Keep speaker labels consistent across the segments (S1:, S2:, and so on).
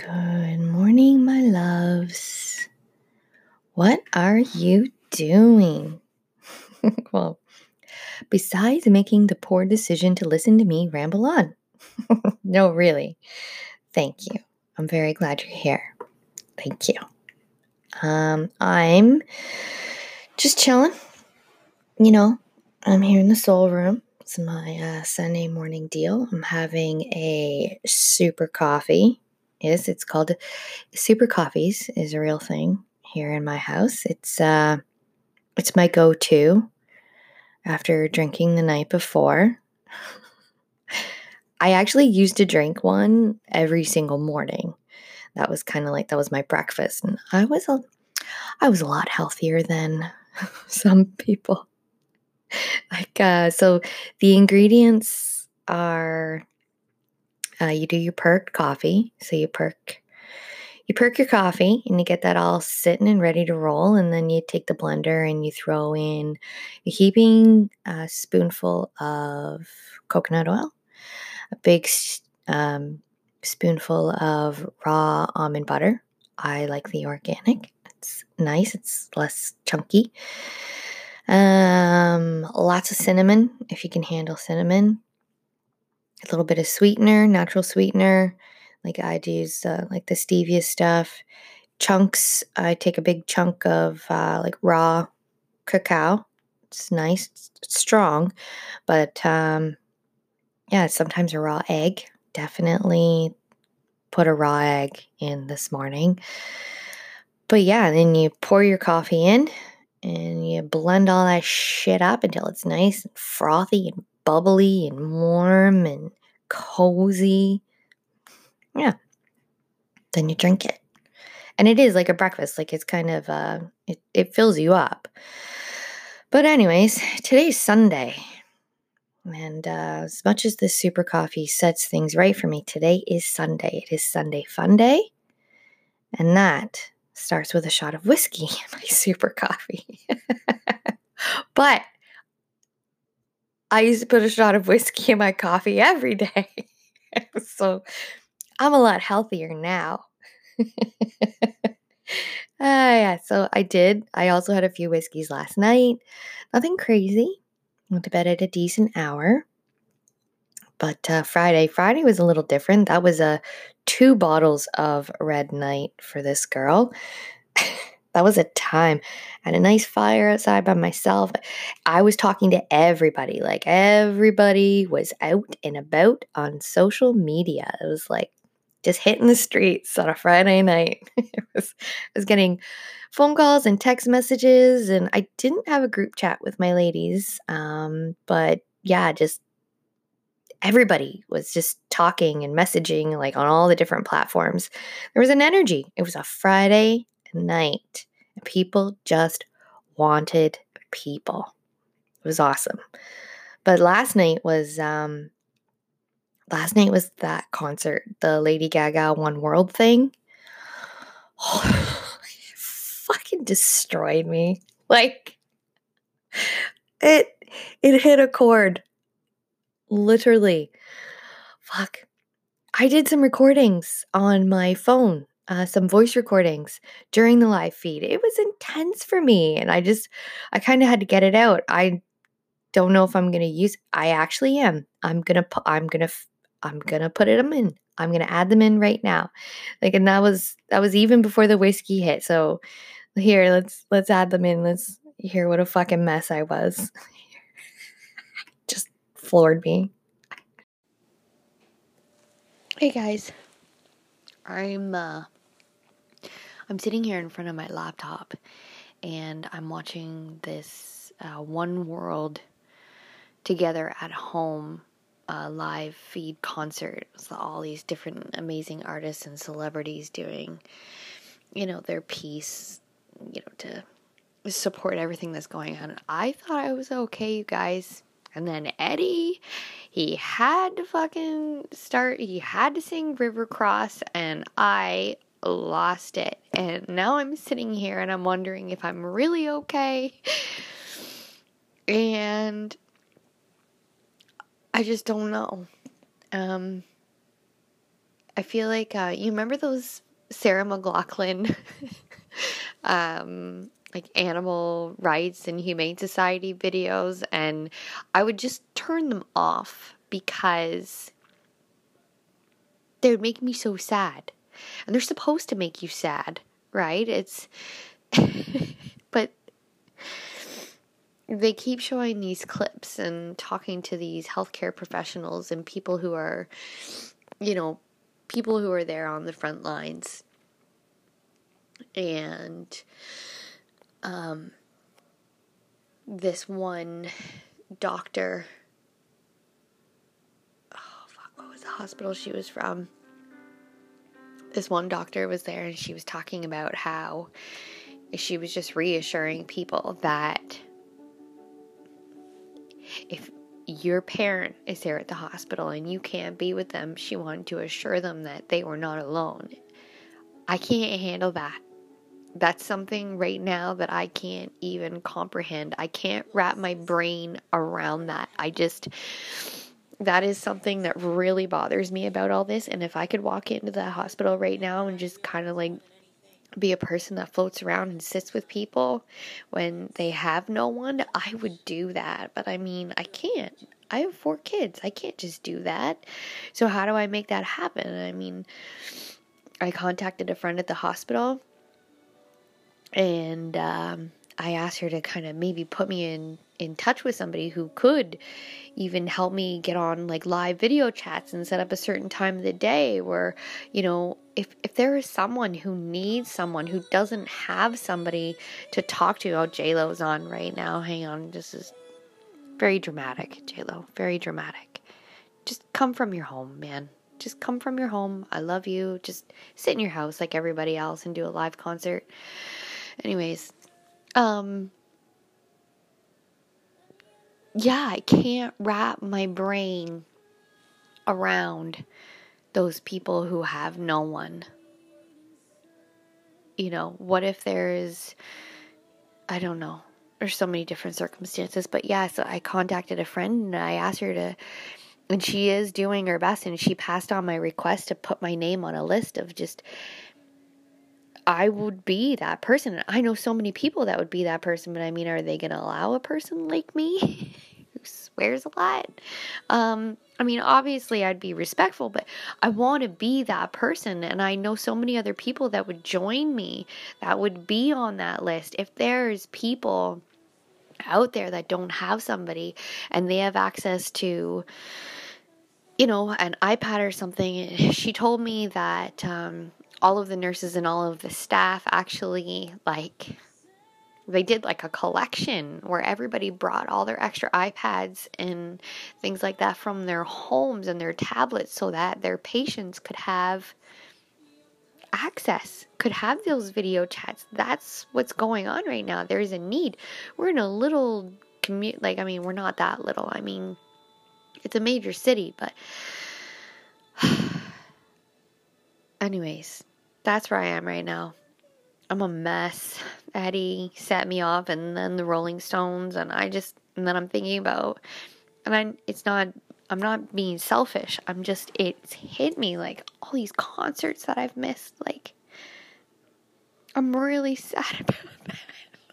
S1: Good morning, my loves. What are you doing? well, besides making the poor decision to listen to me ramble on. no, really. Thank you. I'm very glad you're here. Thank you. Um, I'm just chilling. You know, I'm here in the soul room. It's my uh, Sunday morning deal. I'm having a super coffee is. It's called Super Coffees is a real thing here in my house. It's uh it's my go-to after drinking the night before. I actually used to drink one every single morning. That was kind of like that was my breakfast and I was a I was a lot healthier than some people. Like uh so the ingredients are uh, you do your perked coffee. So you perk you perk your coffee and you get that all sitting and ready to roll. And then you take the blender and you throw in a heaping uh, spoonful of coconut oil a big um, spoonful of raw almond butter. I like the organic. It's nice. It's less chunky. Um, lots of cinnamon if you can handle cinnamon a little bit of sweetener, natural sweetener. Like I'd use uh, like the stevia stuff. Chunks, I take a big chunk of uh, like raw cacao. It's nice, it's strong, but um, yeah, sometimes a raw egg. Definitely put a raw egg in this morning. But yeah, then you pour your coffee in and you blend all that shit up until it's nice and frothy and bubbly and warm and cozy. Yeah. Then you drink it. And it is like a breakfast, like it's kind of uh it, it fills you up. But anyways, today's Sunday. And uh, as much as this super coffee sets things right for me, today is Sunday. It is Sunday fun day. And that starts with a shot of whiskey in my super coffee. but I used to put a shot of whiskey in my coffee every day. so I'm a lot healthier now. uh, yeah, so I did. I also had a few whiskeys last night. Nothing crazy. Went to bed at a decent hour. But uh, Friday, Friday was a little different. That was a uh, two bottles of red night for this girl that was a time. I had a nice fire outside by myself. I was talking to everybody. Like everybody was out and about on social media. It was like just hitting the streets on a Friday night. it was I was getting phone calls and text messages and I didn't have a group chat with my ladies. Um, but yeah, just everybody was just talking and messaging like on all the different platforms. There was an energy. It was a Friday night. People just wanted people. It was awesome. But last night was um last night was that concert, the Lady Gaga One World thing. Oh, fucking destroyed me. Like it it hit a chord. Literally. Fuck. I did some recordings on my phone uh, some voice recordings during the live feed. It was intense for me, and I just, I kind of had to get it out. I don't know if I'm gonna use. I actually am. I'm gonna. Pu- I'm gonna. I'm gonna put them in. I'm gonna add them in right now. Like, and that was that was even before the whiskey hit. So here, let's let's add them in. Let's hear what a fucking mess I was. just floored me. Hey guys. I'm uh I'm sitting here in front of my laptop and I'm watching this uh, One World Together at Home uh, live feed concert. So all these different amazing artists and celebrities doing, you know, their piece, you know, to support everything that's going on. I thought I was okay, you guys. And then Eddie, he had to fucking start, he had to sing River Cross, and I lost it. And now I'm sitting here and I'm wondering if I'm really okay. And I just don't know. Um I feel like uh, you remember those Sarah McLachlan um, like animal rights and humane society videos and I would just turn them off because they would make me so sad. And they're supposed to make you sad, right? It's but they keep showing these clips and talking to these healthcare professionals and people who are you know, people who are there on the front lines. And um, this one doctor. Oh, fuck, what was the hospital she was from? This one doctor was there and she was talking about how she was just reassuring people that if your parent is there at the hospital and you can't be with them, she wanted to assure them that they were not alone. I can't handle that that's something right now that I can't even comprehend. I can't wrap my brain around that. I just that is something that really bothers me about all this and if I could walk into the hospital right now and just kind of like be a person that floats around and sits with people when they have no one, I would do that. But I mean, I can't. I have four kids. I can't just do that. So how do I make that happen? I mean, I contacted a friend at the hospital and um, I asked her to kind of maybe put me in in touch with somebody who could even help me get on like live video chats and set up a certain time of the day where you know if if there is someone who needs someone who doesn't have somebody to talk to oh j-lo's on right now. Hang on this is very dramatic j-lo very dramatic. Just come from your home man. Just come from your home. I love you. Just sit in your house like everybody else and do a live concert Anyways, um, yeah, I can't wrap my brain around those people who have no one. You know, what if there's, I don't know, there's so many different circumstances, but yeah, so I contacted a friend and I asked her to, and she is doing her best, and she passed on my request to put my name on a list of just I would be that person. I know so many people that would be that person, but I mean, are they going to allow a person like me who swears a lot? Um, I mean, obviously, I'd be respectful, but I want to be that person. And I know so many other people that would join me that would be on that list. If there's people out there that don't have somebody and they have access to, you know, an iPad or something, she told me that, um, all of the nurses and all of the staff actually like they did like a collection where everybody brought all their extra iPads and things like that from their homes and their tablets so that their patients could have access, could have those video chats. That's what's going on right now. There's a need. We're in a little commute, like, I mean, we're not that little. I mean, it's a major city, but. Anyways, that's where I am right now. I'm a mess. Eddie set me off, and then the Rolling Stones, and I just, and then I'm thinking about, and I, it's not, I'm not being selfish. I'm just, it's hit me like all these concerts that I've missed. Like, I'm really sad about that.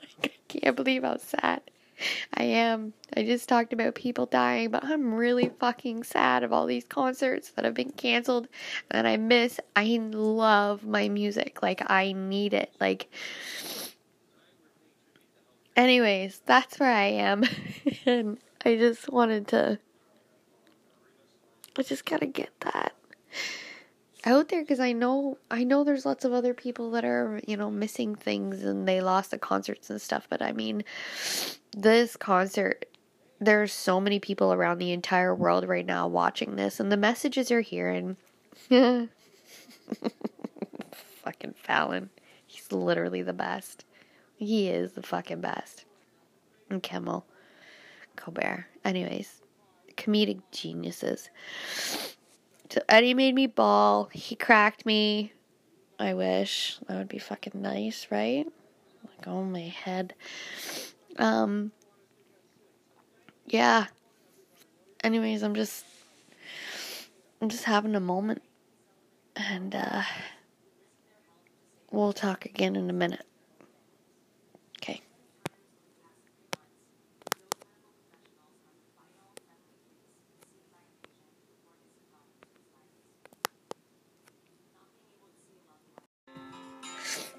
S1: like, I can't believe how sad I am. I just talked about people dying, but I'm really fucking sad of all these concerts that have been canceled that I miss. I love my music. Like, I need it. Like, anyways, that's where I am. and I just wanted to. I just gotta get that out there because I know I know there's lots of other people that are you know missing things and they lost the concerts and stuff. But I mean, this concert, there's so many people around the entire world right now watching this, and the messages are here. And fucking Fallon, he's literally the best. He is the fucking best. And Kimmel, Colbert. Anyways, comedic geniuses. So Eddie made me ball. He cracked me. I wish. That would be fucking nice, right? Like on my head. Um yeah. Anyways, I'm just I'm just having a moment.
S2: And uh, we'll talk again in a minute. Okay.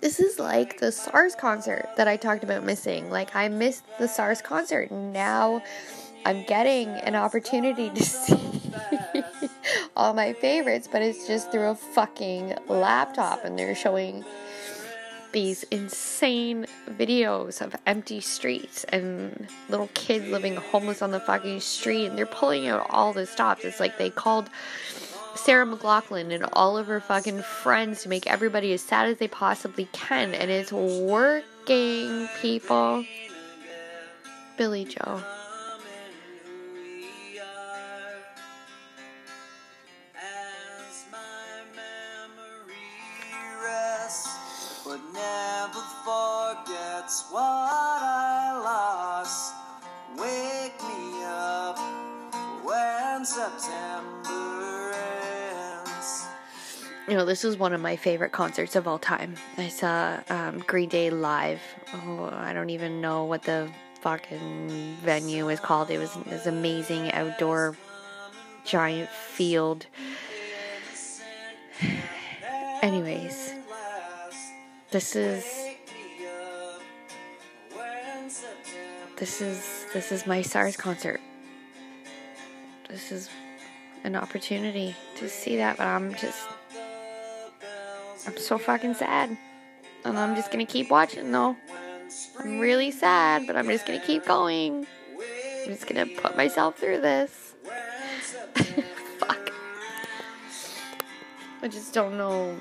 S2: This is like the SARS concert that I talked about missing. Like, I missed the SARS concert. And now I'm getting an opportunity to see all my favorites, but it's just through a fucking laptop. And they're showing these insane videos of empty streets and little kids living homeless on the fucking street. And they're pulling out all the stops. It's like they called Sarah McLachlan and all of her fucking friends to make everybody as sad as they possibly can. And it's working, people. Billie Joe. what I You know, this is one of my favorite concerts of all time. I saw um, Green Day live. Oh, I don't even know what the fucking venue is called. It was this amazing outdoor giant field. Anyways, this is this is this is my SARS concert. This is an opportunity to see that, but I'm just I'm so fucking sad. And I'm just gonna keep watching though. I'm really sad, but I'm just gonna keep going. I'm just gonna put myself through this. Fuck. I just don't know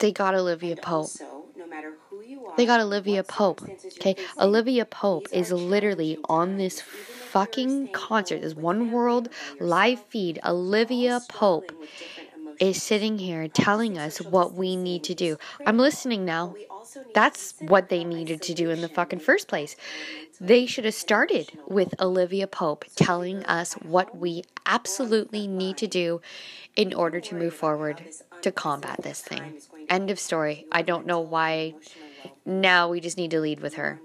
S2: They got Olivia Pope. They got Olivia Pope. Okay, Olivia Pope is literally on this fucking concert, this one world live feed. Olivia Pope is sitting here telling us what we need to do. I'm listening now. That's what they needed to do in the fucking first place. They should have started with Olivia Pope telling us what we absolutely need to do in order to move forward to combat this thing. End of story. I don't know why. Now we just need to lead with her.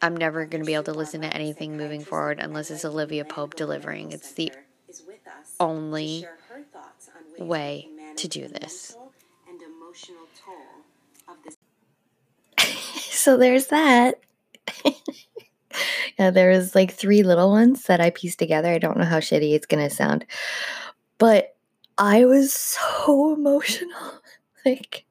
S2: I'm never going to be able to listen to anything moving forward unless it's Olivia Pope delivering. It's the only way to do this.
S1: so there's that. yeah, there was like three little ones that I pieced together. I don't know how shitty it's going to sound. But I was so emotional. like,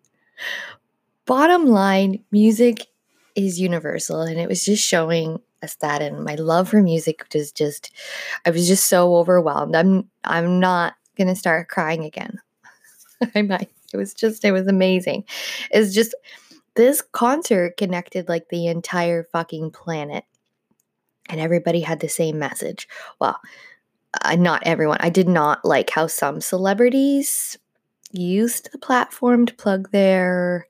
S1: bottom line, music is universal, and it was just showing us that. And my love for music was just, I was just so overwhelmed. I'm, I'm not gonna start crying again. I might. It was just, it was amazing. It's just this concert connected like the entire fucking planet, and everybody had the same message. Well, uh, not everyone. I did not like how some celebrities used the platform to plug their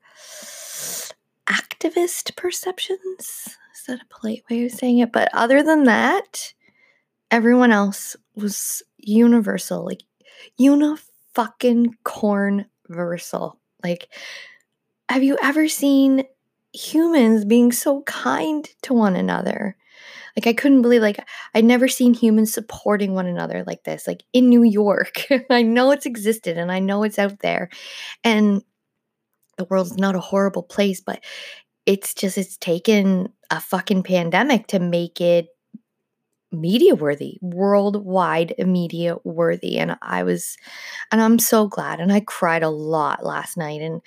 S1: activist perceptions. Is that a polite way of saying it? But other than that, everyone else was universal, like unifucking. Like, have you ever seen humans being so kind to one another? Like I couldn't believe like I'd never seen humans supporting one another like this. Like in New York. I know it's existed and I know it's out there. And the world's not a horrible place, but it's just it's taken a fucking pandemic to make it media worthy, worldwide media worthy. And I was, and I'm so glad. And I cried a lot last night. And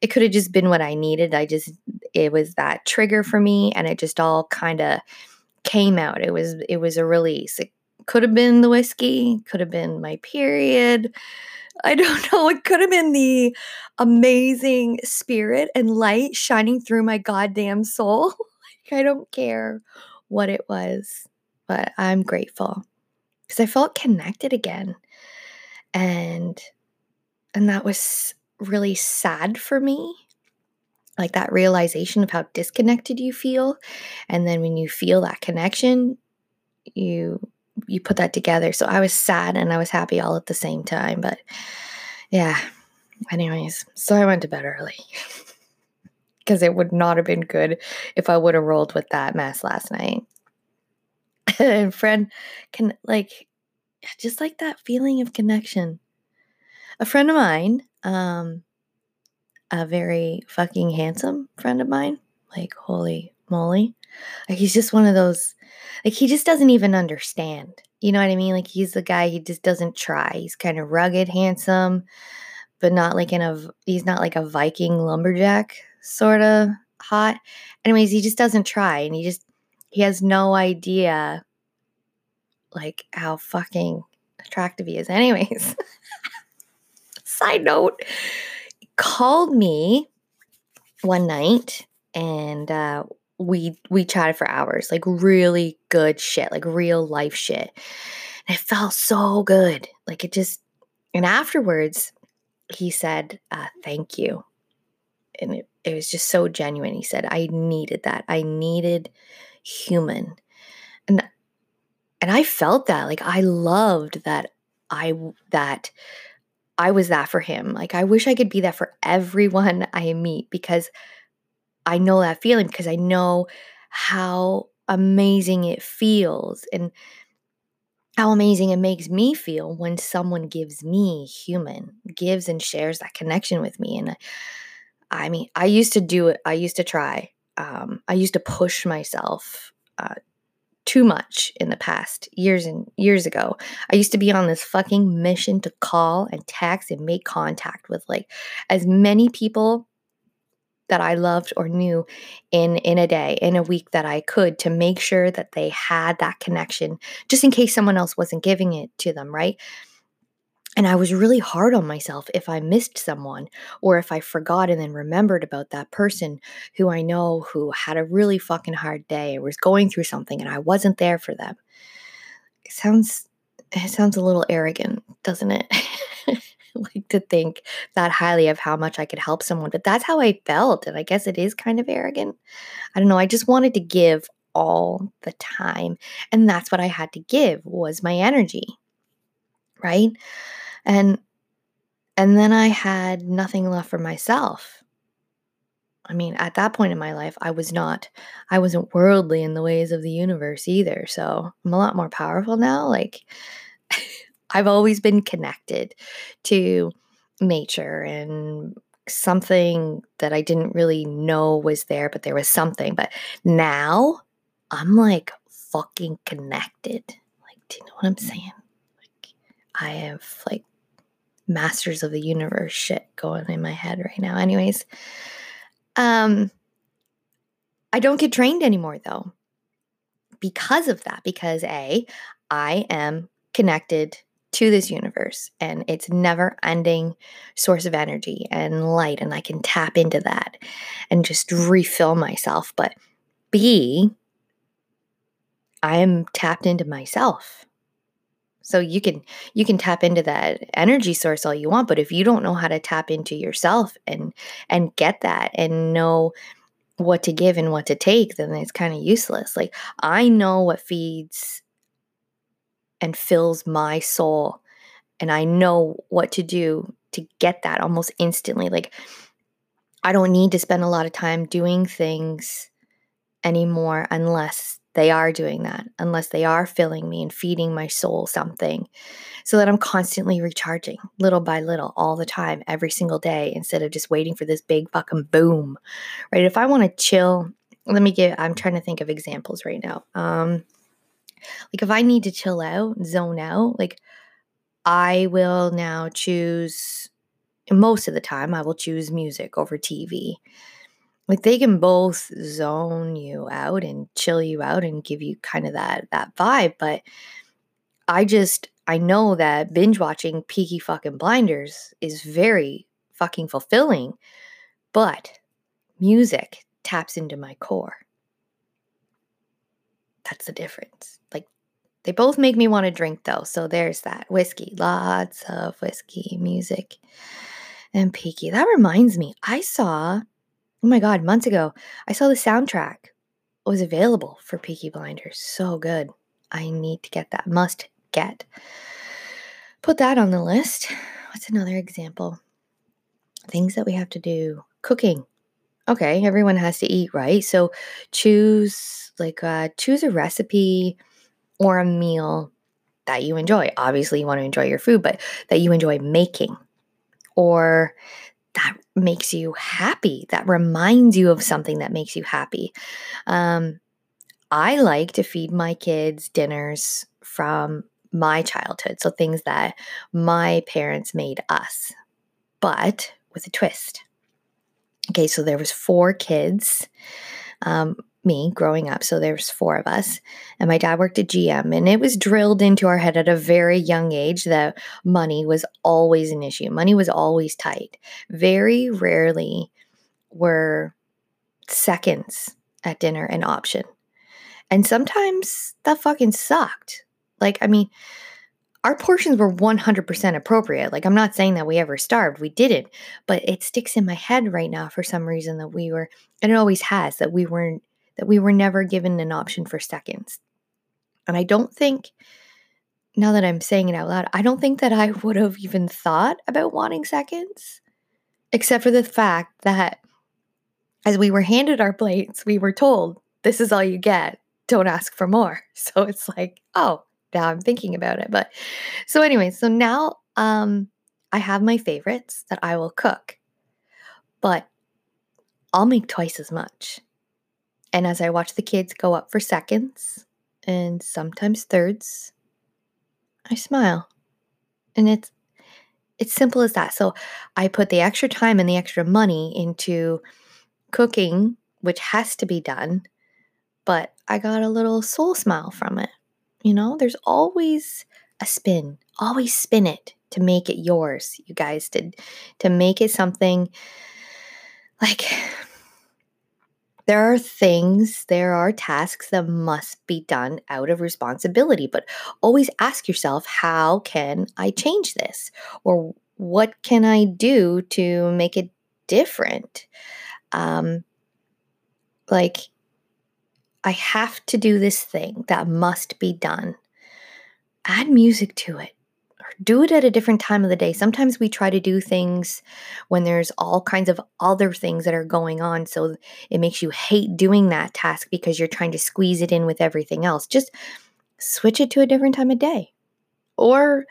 S1: it could have just been what I needed. I just, it was that trigger for me. And it just all kind of came out. It was it was a release. It could have been the whiskey, could have been my period. I don't know. It could have been the amazing spirit and light shining through my goddamn soul. like I don't care what it was, but I'm grateful because I felt connected again. And and that was really sad for me like that realization of how disconnected you feel and then when you feel that connection you you put that together so i was sad and i was happy all at the same time but yeah anyways so i went to bed early because it would not have been good if i would have rolled with that mess last night and friend can like just like that feeling of connection a friend of mine um a very fucking handsome friend of mine. Like, holy moly. Like, he's just one of those, like, he just doesn't even understand. You know what I mean? Like, he's the guy, he just doesn't try. He's kind of rugged, handsome, but not like in a, he's not like a Viking lumberjack sort of hot. Anyways, he just doesn't try and he just, he has no idea like how fucking attractive he is. Anyways, side note, called me one night and uh, we we chatted for hours, like really good shit, like real life shit. And it felt so good. Like it just and afterwards he said, uh, thank you. And it, it was just so genuine. He said, I needed that. I needed human. And and I felt that. Like I loved that I that I was that for him. Like, I wish I could be that for everyone I meet because I know that feeling because I know how amazing it feels and how amazing it makes me feel when someone gives me human, gives and shares that connection with me. And I mean, I used to do it, I used to try. Um, I used to push myself uh, too much in the past, years and years ago. I used to be on this fucking mission to call and text and make contact with like as many people that I loved or knew in in a day, in a week that I could to make sure that they had that connection just in case someone else wasn't giving it to them, right? And I was really hard on myself if I missed someone or if I forgot and then remembered about that person who I know who had a really fucking hard day or was going through something and I wasn't there for them. It sounds it sounds a little arrogant, doesn't it? like to think that highly of how much I could help someone, but that's how I felt and I guess it is kind of arrogant. I don't know, I just wanted to give all the time and that's what I had to give was my energy. Right? And and then I had nothing left for myself. I mean, at that point in my life, I was not, I wasn't worldly in the ways of the universe either. So I'm a lot more powerful now. Like, I've always been connected to nature and something that I didn't really know was there, but there was something. But now I'm like fucking connected. Like, do you know what I'm saying? Like, I have like masters of the universe shit going in my head right now. Anyways, um I don't get trained anymore though. Because of that, because A, I am connected to this universe and it's never ending source of energy and light and I can tap into that and just refill myself. But B, I am tapped into myself. So you can you can tap into that energy source all you want, but if you don't know how to tap into yourself and and get that and know what to give and what to take, then it's kind of useless. Like I know what feeds and fills my soul and I know what to do to get that almost instantly. Like I don't need to spend a lot of time doing things anymore unless they are doing that unless they are filling me and feeding my soul something so that I'm constantly recharging little by little all the time, every single day, instead of just waiting for this big fucking boom, right? If I want to chill, let me give, I'm trying to think of examples right now. Um, like if I need to chill out, zone out, like I will now choose, most of the time, I will choose music over TV like they can both zone you out and chill you out and give you kind of that that vibe but i just i know that binge watching peaky fucking blinders is very fucking fulfilling but music taps into my core. That's the difference they both make me want to drink though so there's that whiskey lots of whiskey music and peaky that reminds me i saw Oh my God, months ago, I saw the soundtrack was available for Peaky Blinders. So good. I need to get that. Must get. Put that on the list. What's another example? Things that we have to do. Cooking. Okay, everyone has to eat, right? So choose like uh choose a recipe or a meal that you enjoy. Obviously, you want to enjoy your food, but that you enjoy making or that makes you happy, that reminds you of something that makes you happy. Um, I like to feed my kids dinners from my childhood. So things that my parents made us, but with a twist. Okay, so there was four kids. Um, me growing up. So there's four of us. And my dad worked at GM, and it was drilled into our head at a very young age that money was always an issue. Money was always tight. Very rarely were seconds at dinner an option. And sometimes that fucking sucked. Like, I mean, our portions were 100% appropriate. Like, I'm not saying that we ever starved. We didn't. But it sticks in my head right now for some reason that we were, and it always has, that we weren't that we were never given an option for seconds. And I don't think, now that I'm saying it out loud, I don't think that I would have even thought about wanting seconds, except for the fact that as we were handed our plates, we were told, this is all you get. Don't ask for more. So it's like, oh, now I'm thinking about it. But so anyway, so now um I have my favorites that I will cook. But I'll make twice as much. And as I watch the kids go up for seconds and sometimes thirds, I smile. And it's it's simple as that. So I put the extra time and the extra money into cooking, which has to be done, but I got a little soul smile from it. You know, there's always a spin. Always spin it to make it yours, you guys, to to make it something like there are things, there are tasks that must be done out of responsibility, but always ask yourself, how can I change this? Or what can I do to make it different? Um, like, I have to do this thing that must be done. Add music to it do it at a different time of the day. Sometimes we try to do things when there's all kinds of other things that are going on. So it makes you hate doing that task because you're trying to squeeze it in with everything else. Just switch it to a different time of day. Or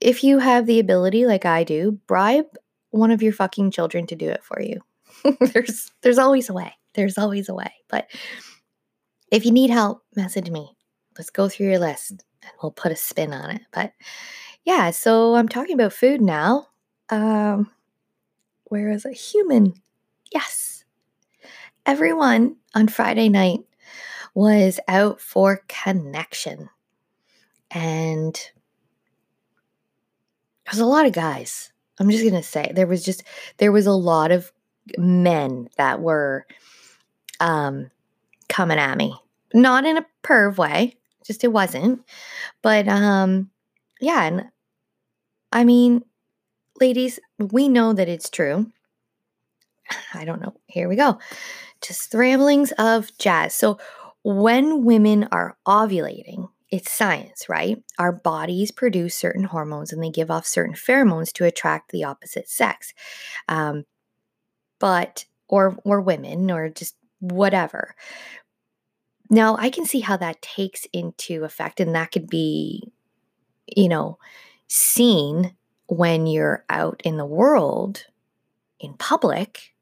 S1: if you have the ability, like I do, bribe one of your fucking children to do it for you. there's there's always a way. There's always a way. But if you need help, message me. Let's go through your list and we'll put a spin on it. But yeah, so I'm talking about food now. Um, where is a human? Yes. Everyone on Friday night was out for connection. And there was a lot of guys. I'm just going to say there was just there was a lot of men that were um coming at me. Not in a perv way, just it wasn't. But um yeah, and I mean, ladies, we know that it's true. I don't know. Here we go. Just ramblings of jazz. So, when women are ovulating, it's science, right? Our bodies produce certain hormones and they give off certain pheromones to attract the opposite sex. Um, but, or, or women, or just whatever. Now, I can see how that takes into effect, and that could be, you know, seen when you're out in the world, in public,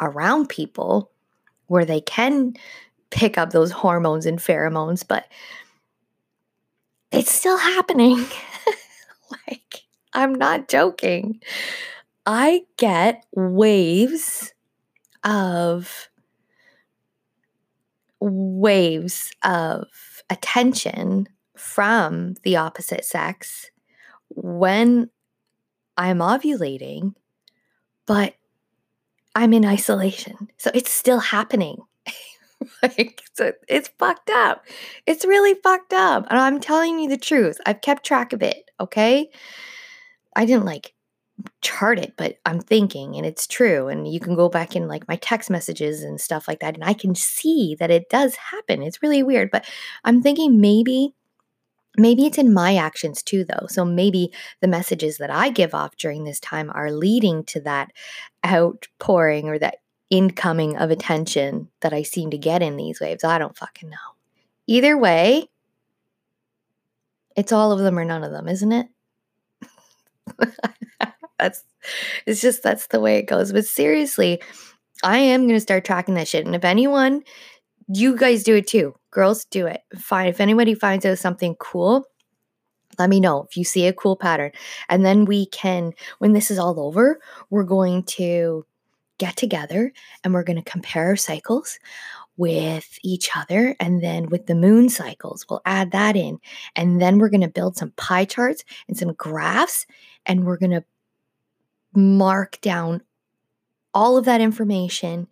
S1: around people where they can pick up those hormones and pheromones, but it's still happening. like, I'm not joking. I get waves of waves of attention from the opposite sex when I'm ovulating, but I'm in isolation. So it's still happening. like it's fucked up. It's really fucked up. And I'm telling you the truth. I've kept track of it, okay? I didn't like chart it, but I'm thinking and it's true. And you can go back in like my text messages and stuff like that. And I can see that it does happen. It's really weird. But I'm thinking maybe Maybe it's in my actions too, though. So maybe the messages that I give off during this time are leading to that outpouring or that incoming of attention that I seem to get in these waves. I don't fucking know. Either way, it's all of them or none of them, isn't it? that's it's just that's the way it goes. But seriously, I am going to start tracking that shit. And if anyone you guys do it too. Girls do it. Fine. If anybody finds out something cool, let me know if you see a cool pattern. And then we can, when this is all over, we're going to get together and we're going to compare our cycles with each other. And then with the moon cycles, we'll add that in. And then we're going to build some pie charts and some graphs. And we're going to mark down all of that information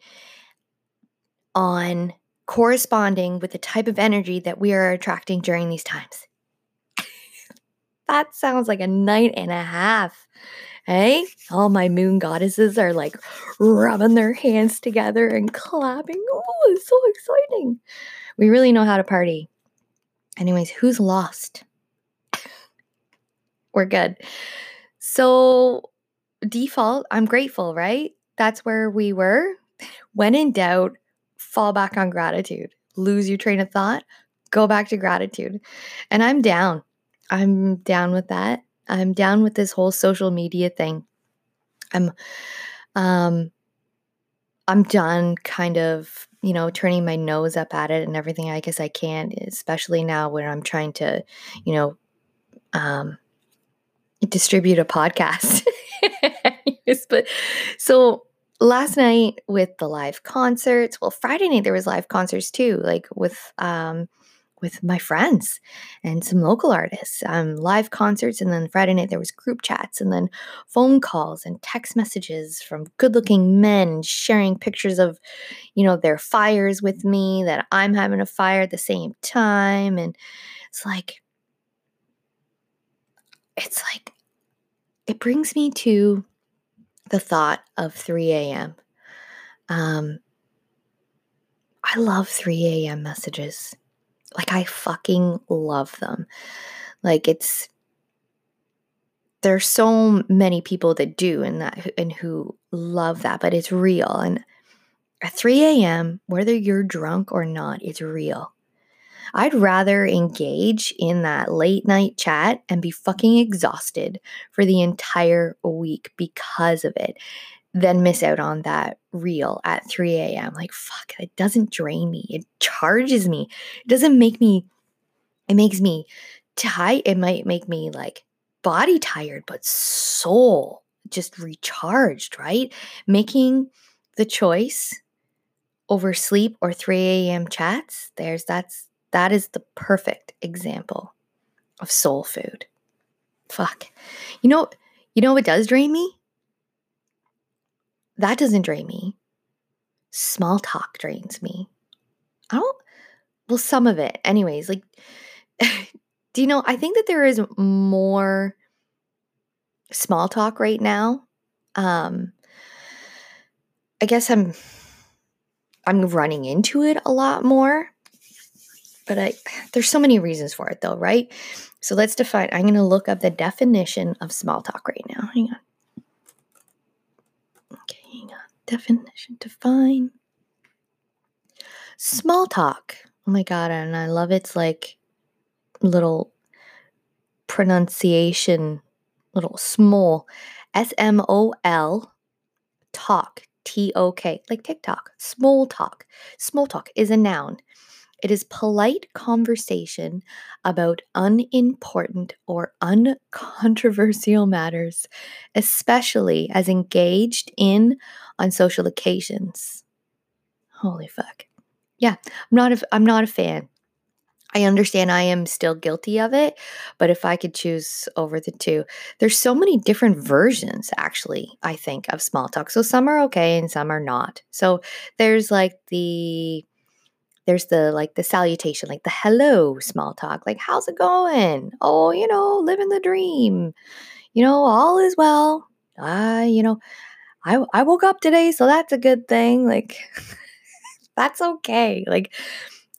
S1: on corresponding with the type of energy that we are attracting during these times. that sounds like a night and a half. Hey, all my moon goddesses are like rubbing their hands together and clapping. Oh, it's so exciting. We really know how to party. Anyways, who's lost? We're good. So, default, I'm grateful, right? That's where we were. When in doubt, fall back on gratitude. Lose your train of thought, go back to gratitude. And I'm down. I'm down with that. I'm down with this whole social media thing. I'm um I'm done kind of, you know, turning my nose up at it and everything I guess I can, especially now where I'm trying to, you know, um distribute a podcast. but so last night with the live concerts well friday night there was live concerts too like with um with my friends and some local artists um live concerts and then friday night there was group chats and then phone calls and text messages from good looking men sharing pictures of you know their fires with me that i'm having a fire at the same time and it's like it's like it brings me to the thought of 3 a.m. Um, I love 3 a.m. messages. Like, I fucking love them. Like, it's, there's so many people that do and that and who love that, but it's real. And at 3 a.m., whether you're drunk or not, it's real. I'd rather engage in that late night chat and be fucking exhausted for the entire week because of it than miss out on that reel at 3 a.m. Like, fuck, it doesn't drain me. It charges me. It doesn't make me, it makes me tired. It might make me like body tired, but soul just recharged, right? Making the choice over sleep or 3 a.m. chats, there's that's that is the perfect example of soul food. Fuck. You know, you know what does drain me? That doesn't drain me. Small talk drains me. I don't well some of it. Anyways, like do you know, I think that there is more small talk right now. Um I guess I'm I'm running into it a lot more but I there's so many reasons for it though, right? So let's define. I'm going to look up the definition of small talk right now. Hang on. Okay, hang on. Definition define small talk. Oh my god, and I love its like little pronunciation, little small S M O L talk T O K, like TikTok. Small talk. Small talk is a noun. It is polite conversation about unimportant or uncontroversial matters, especially as engaged in on social occasions. Holy fuck. Yeah, I'm not a, I'm not a fan. I understand I am still guilty of it, but if I could choose over the two, there's so many different versions actually, I think, of small talk. So some are okay and some are not. So there's like the there's the like the salutation, like the hello small talk, like how's it going? Oh, you know, living the dream. You know, all is well. I, you know, I I woke up today, so that's a good thing. Like that's okay. Like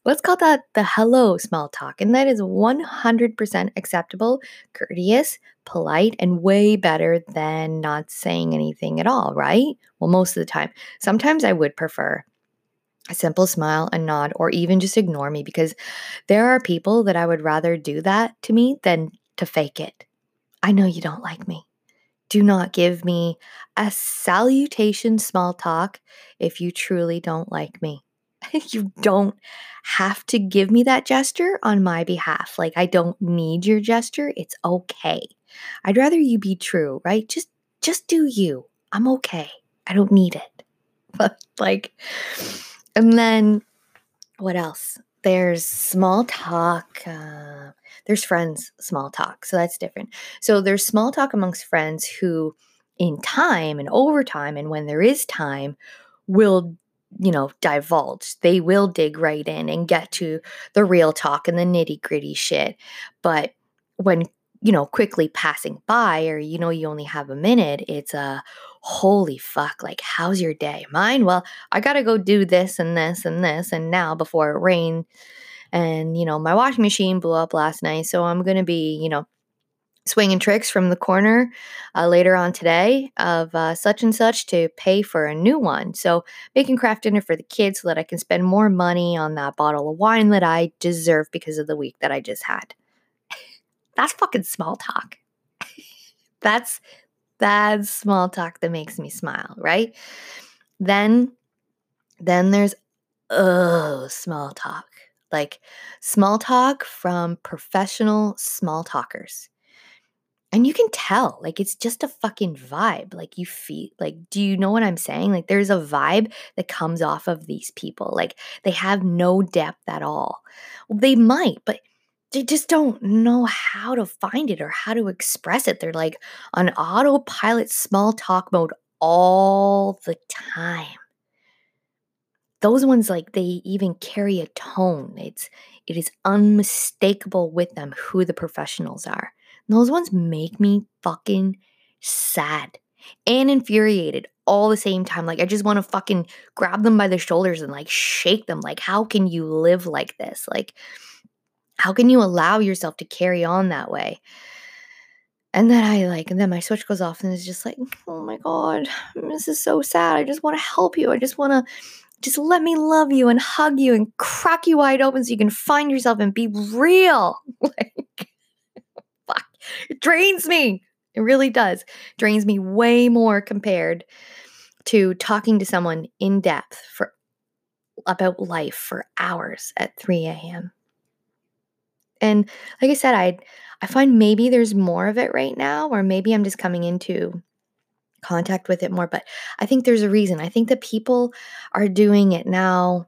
S1: let's call that the hello small talk. And that is 100% acceptable, courteous, polite, and way better than not saying anything at all, right? Well, most of the time. Sometimes I would prefer a simple smile, a nod, or even just ignore me because there are people that I would rather do that to me than to fake it. I know you don't like me. Do not give me a salutation small talk if you truly don't like me. you don't have to give me that gesture on my behalf. Like, I don't need your gesture. It's okay. I'd rather you be true, right? Just just do you. I'm okay. I don't need it. But like and then what else? There's small talk. Uh, there's friends small talk. So that's different. So there's small talk amongst friends who, in time and over time, and when there is time, will you know, divulge. They will dig right in and get to the real talk and the nitty gritty shit. But when, you know, quickly passing by or, you know, you only have a minute, it's a holy fuck, like, how's your day? Mine? Well, I got to go do this and this and this. And now before it rained, and, you know, my washing machine blew up last night. So I'm to be, you know, swinging tricks from the corner uh, later on today of uh, such and such to pay for a new one. So, making Kraft Dinner for the kids so that I can spend more money on that bottle of wine that I deserve because of the week that I just had. That's fucking small talk. that's that's small talk that makes me smile, right? Then then there's oh, small talk. Like small talk from professional small talkers. And you can tell like it's just a fucking vibe. Like you feel like do you know what i'm saying? Like there's a vibe that comes off of these people. Like they have no depth at all. Well, they might but they just don't know how to find it or how to express it they're like on autopilot small talk mode all the time those ones like they even carry a tone it's it is unmistakable with them who the professionals are those ones make me fucking sad and infuriated all the same time. Like, I just want to fucking grab them by the shoulders and like shake them. Like, how can you live like this? Like, how can you allow yourself to carry on that way? And then I like, and then my switch goes off and it's just like, oh my God, this is so sad. I just want to help you. I just want to just let me love you and hug you and crack you wide open so you can find yourself and be real. like, fuck, it drains me. It really does. Drains me way more compared to talking to someone in depth for about life for hours at 3 a.m. And like I said, I I find maybe there's more of it right now, or maybe I'm just coming into contact with it more. But I think there's a reason. I think that people are doing it now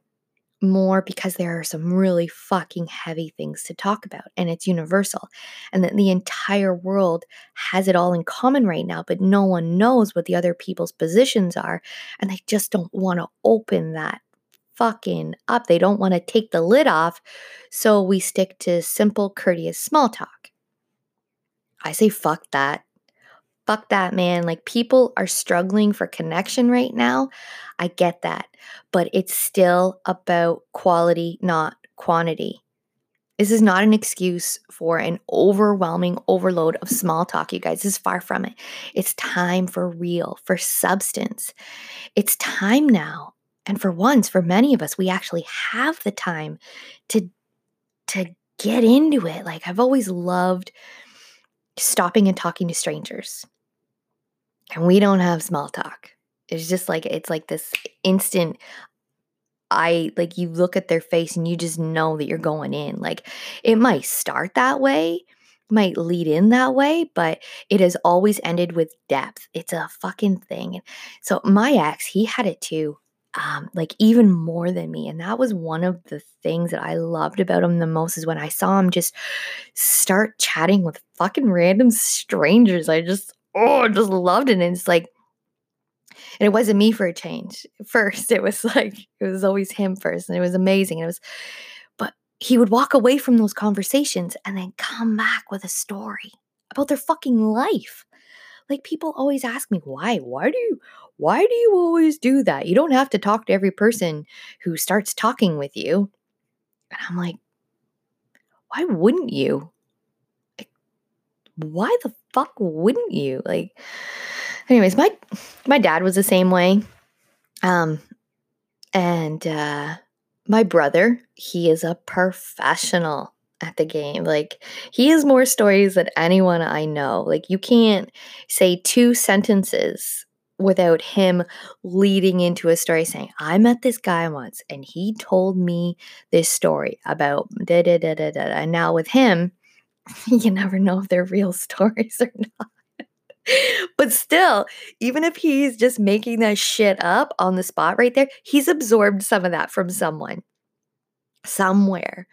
S1: more because there are some really fucking heavy things to talk about and it's universal and that the entire world has it all in common right now but no one knows what the other people's positions are and they just don't want to open that fucking up they don't want to take the lid off so we stick to simple courteous small talk i say fuck that fuck that, man. Like people are struggling for connection right now. I get that. But it's still about quality, not quantity. This is not an excuse for an overwhelming overload of small talk, you guys. This is far from it. It's time for real, for substance. It's time now. And for once, for many of us, we actually have the time to, to get into it. Like I've always loved stopping and talking to strangers and we don't have small talk. It's just like it's like this instant I like you look at their face and you just know that you're going in. Like it might start that way, might lead in that way, but it has always ended with depth. It's a fucking thing. So my ex, he had it too. Um, like even more than me. And that was one of the things that I loved about him the most is when I saw him just start chatting with fucking random strangers. I just oh, just loved it. And it's like, and it wasn't me for a change. First, it was like, it was always him first. And it was amazing. And it was, but he would walk away from those conversations and then come back with a story about their fucking life. Like people always ask me, why? Why do you why do you always do that? You don't have to talk to every person who starts talking with you. And I'm like, why wouldn't you? Like, why the fuck wouldn't you? Like, anyways, my my dad was the same way. Um, and uh, my brother, he is a professional at the game. Like, he has more stories than anyone I know. Like, you can't say two sentences without him leading into a story saying, I met this guy once and he told me this story about da da da da da. And now with him, you never know if they're real stories or not. but still, even if he's just making that shit up on the spot right there, he's absorbed some of that from someone somewhere.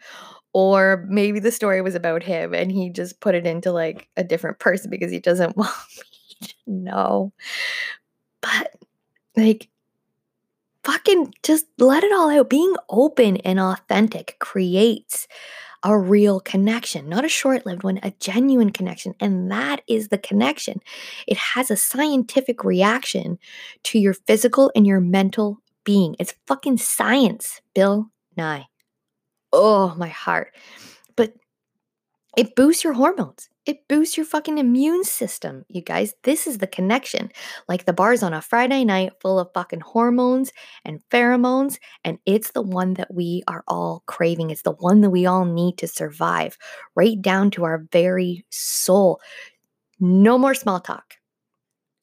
S1: Or maybe the story was about him and he just put it into like a different person because he doesn't want me to know. But like, fucking just let it all out. Being open and authentic creates a real connection, not a short lived one, a genuine connection. And that is the connection. It has a scientific reaction to your physical and your mental being. It's fucking science, Bill Nye. Oh, my heart. But it boosts your hormones. It boosts your fucking immune system, you guys. This is the connection. Like the bars on a Friday night full of fucking hormones and pheromones. And it's the one that we are all craving. It's the one that we all need to survive, right down to our very soul. No more small talk.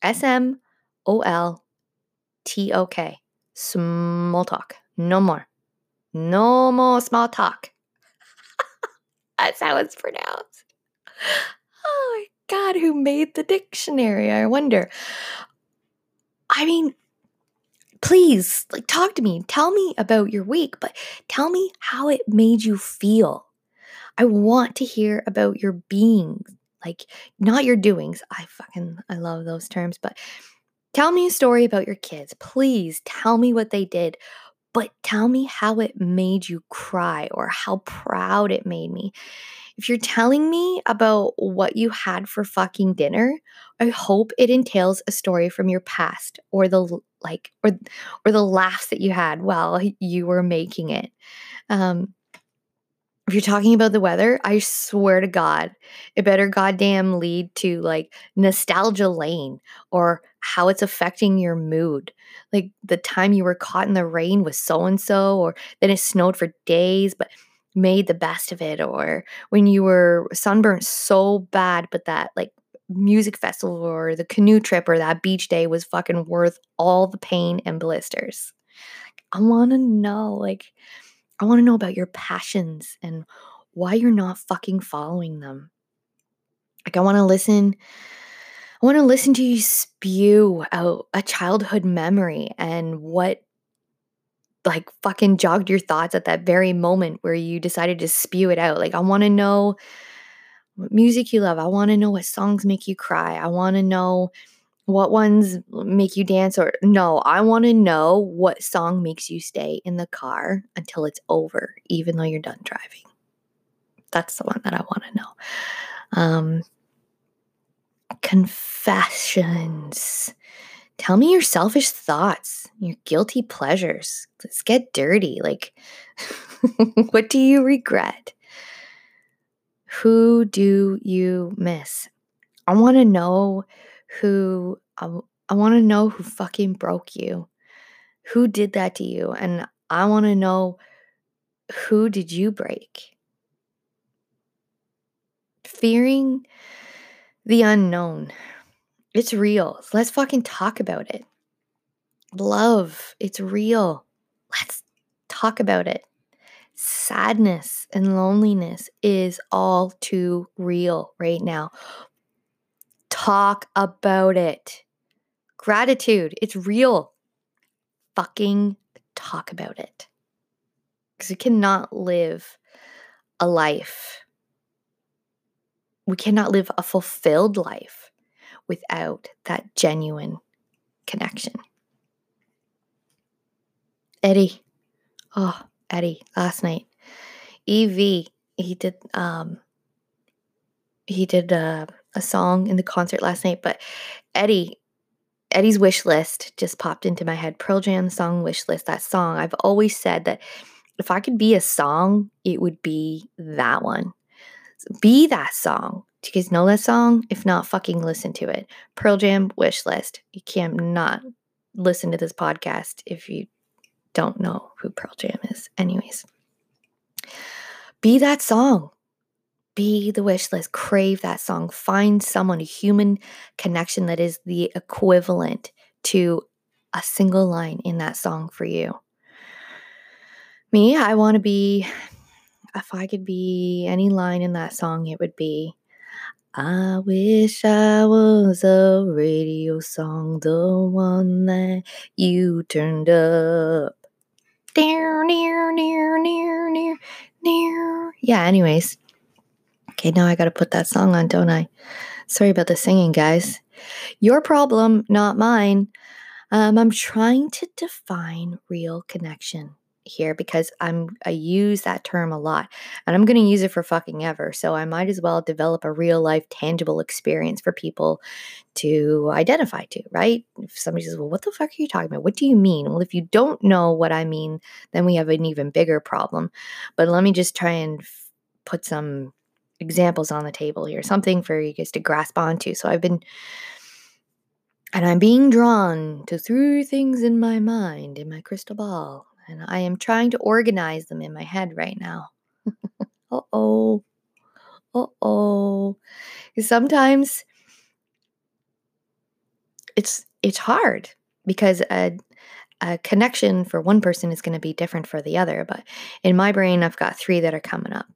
S1: S M O L T O K. Small talk. No more. No more small talk. That's how it's pronounced. Oh my God, who made the dictionary? I wonder. I mean, please, like, talk to me. Tell me about your week, but tell me how it made you feel. I want to hear about your being, like, not your doings. I fucking, I love those terms, but tell me a story about your kids. Please tell me what they did but tell me how it made you cry or how proud it made me. If you're telling me about what you had for fucking dinner, I hope it entails a story from your past or the like or or the laughs that you had while you were making it. Um, if you're talking about the weather, I swear to God, it better goddamn lead to like nostalgia lane or how it's affecting your mood. Like the time you were caught in the rain with so and so, or then it snowed for days, but made the best of it, or when you were sunburnt so bad, but that like music festival or the canoe trip or that beach day was fucking worth all the pain and blisters. I want to know, like, I want to know about your passions and why you're not fucking following them. Like, I want to listen. I want to listen to you spew out a childhood memory and what like fucking jogged your thoughts at that very moment where you decided to spew it out. Like, I want to know what music you love. I want to know what songs make you cry. I want to know what ones make you dance or no, I want to know what song makes you stay in the car until it's over, even though you're done driving. That's the one that I want to know. Um, confessions. Tell me your selfish thoughts, your guilty pleasures. Let's get dirty. Like, what do you regret? Who do you miss? I want to know who I, I want to know who fucking broke you. Who did that to you? And I want to know who did you break? Fearing the unknown. It's real. Let's fucking talk about it. Love, it's real. Let's talk about it. Sadness and loneliness is all too real right now. Talk about it. Gratitude, it's real. Fucking talk about it. Because we cannot live a life. We cannot live a fulfilled life without that genuine connection. Eddie. Oh, Eddie, last night. EV, he did um he did uh a song in the concert last night, but Eddie, Eddie's wish list just popped into my head. Pearl Jam song wish list. That song. I've always said that if I could be a song, it would be that one. Be that song. Do you guys know that song? If not, fucking listen to it. Pearl Jam wish list. You can't not listen to this podcast if you don't know who Pearl Jam is. Anyways, be that song. Be the wish list. Crave that song. Find someone, a human connection that is the equivalent to a single line in that song for you. Me, I want to be, if I could be any line in that song, it would be I wish I was a radio song, the one that you turned up. Near, near, near, near, near, near. Yeah, anyways. Okay, now I gotta put that song on, don't I? Sorry about the singing, guys. Your problem, not mine. Um, I'm trying to define real connection here because I'm I use that term a lot and I'm going to use it for fucking ever. So I might as well develop a real life tangible experience for people to identify to, right? If somebody says, "Well, what the fuck are you talking about? What do you mean?" Well, if you don't know what I mean, then we have an even bigger problem. But let me just try and f- put some examples on the table here, something for you guys to grasp onto. So I've been and I'm being drawn to through things in my mind, in my crystal ball and I am trying to organize them in my head right now. uh oh. Uh oh. Sometimes it's it's hard because a a connection for one person is going to be different for the other. But in my brain, I've got three that are coming up.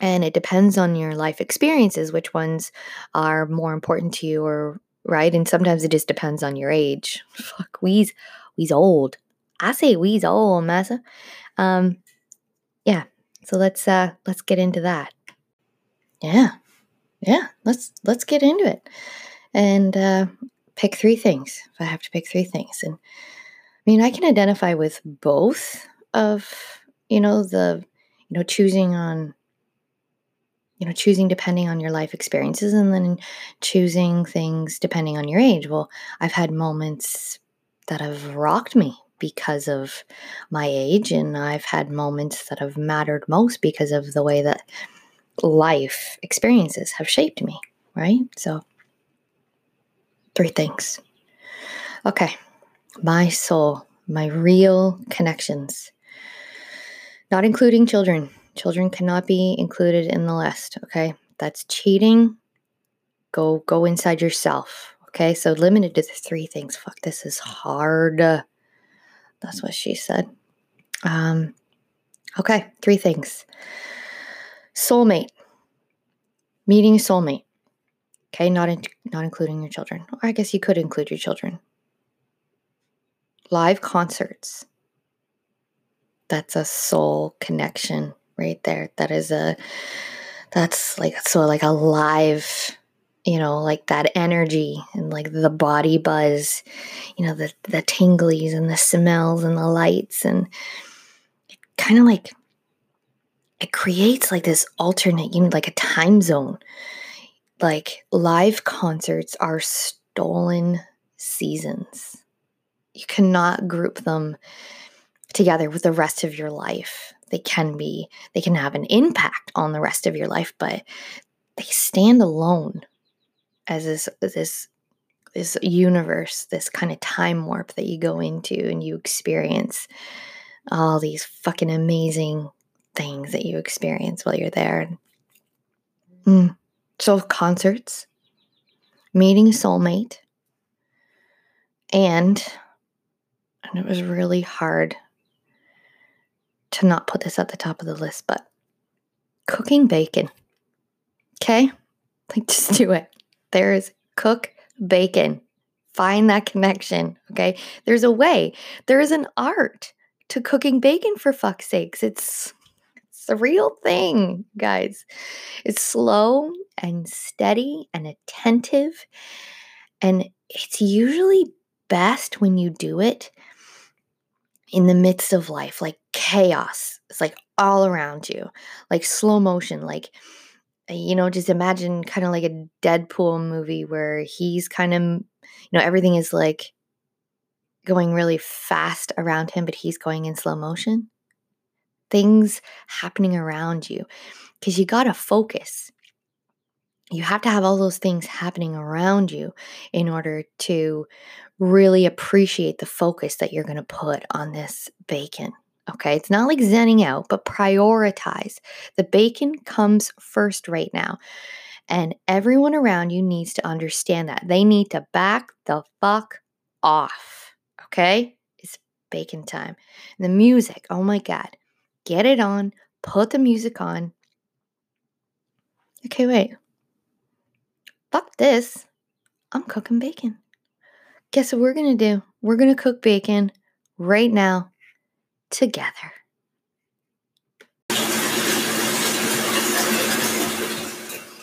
S1: And it depends on your life experiences, which ones are more important to you or right. And sometimes it just depends on your age. Fuck, we's we's old. I say we's old, massa. Um, yeah. So let's uh let's get into that. Yeah. Yeah, let's let's get into it. And uh pick three things. If I have to pick three things. And I mean, I can identify with both of, you know, the you know, choosing on you know, choosing depending on your life experiences and then choosing things depending on your age. Well, I've had moments that have rocked me because of my age, and I've had moments that have mattered most because of the way that life experiences have shaped me, right? So, three things. Okay, my soul, my real connections, not including children. Children cannot be included in the list, okay? That's cheating. Go go inside yourself. Okay, so limited to the three things. Fuck, this is hard. That's what she said. Um, okay, three things. Soulmate. Meeting soulmate. Okay, not in, not including your children. Or I guess you could include your children. Live concerts. That's a soul connection right there. That is a that's like so like a live you know, like that energy and like the body buzz, you know, the the tinglies and the smells and the lights and kind of like it creates like this alternate, you know, like a time zone. Like live concerts are stolen seasons. You cannot group them together with the rest of your life. They can be, they can have an impact on the rest of your life, but they stand alone as this this this universe, this kind of time warp that you go into and you experience all these fucking amazing things that you experience while you're there. Mm. So concerts, meeting soulmate, and and it was really hard to not put this at the top of the list, but cooking bacon. Okay? Like just do it. There's cook bacon. Find that connection. Okay. There's a way. There is an art to cooking bacon for fuck's sakes. It's it's a real thing, guys. It's slow and steady and attentive. And it's usually best when you do it in the midst of life, like chaos. It's like all around you, like slow motion, like Uh, you know, just imagine kind of like a Deadpool movie where he's kind of, you know, everything is like going really fast around him, but he's going in slow motion. Things happening around you because you got to focus. You have to have all those things happening around you in order to really appreciate the focus that you're going to put on this bacon. Okay, it's not like zenning out, but prioritize. The bacon comes first right now. And everyone around you needs to understand that. They need to back the fuck off. Okay? It's bacon time. And the music, oh my God. Get it on, put the music on. Okay, wait. Fuck this. I'm cooking bacon. Guess what we're going to do? We're going to cook bacon right now together.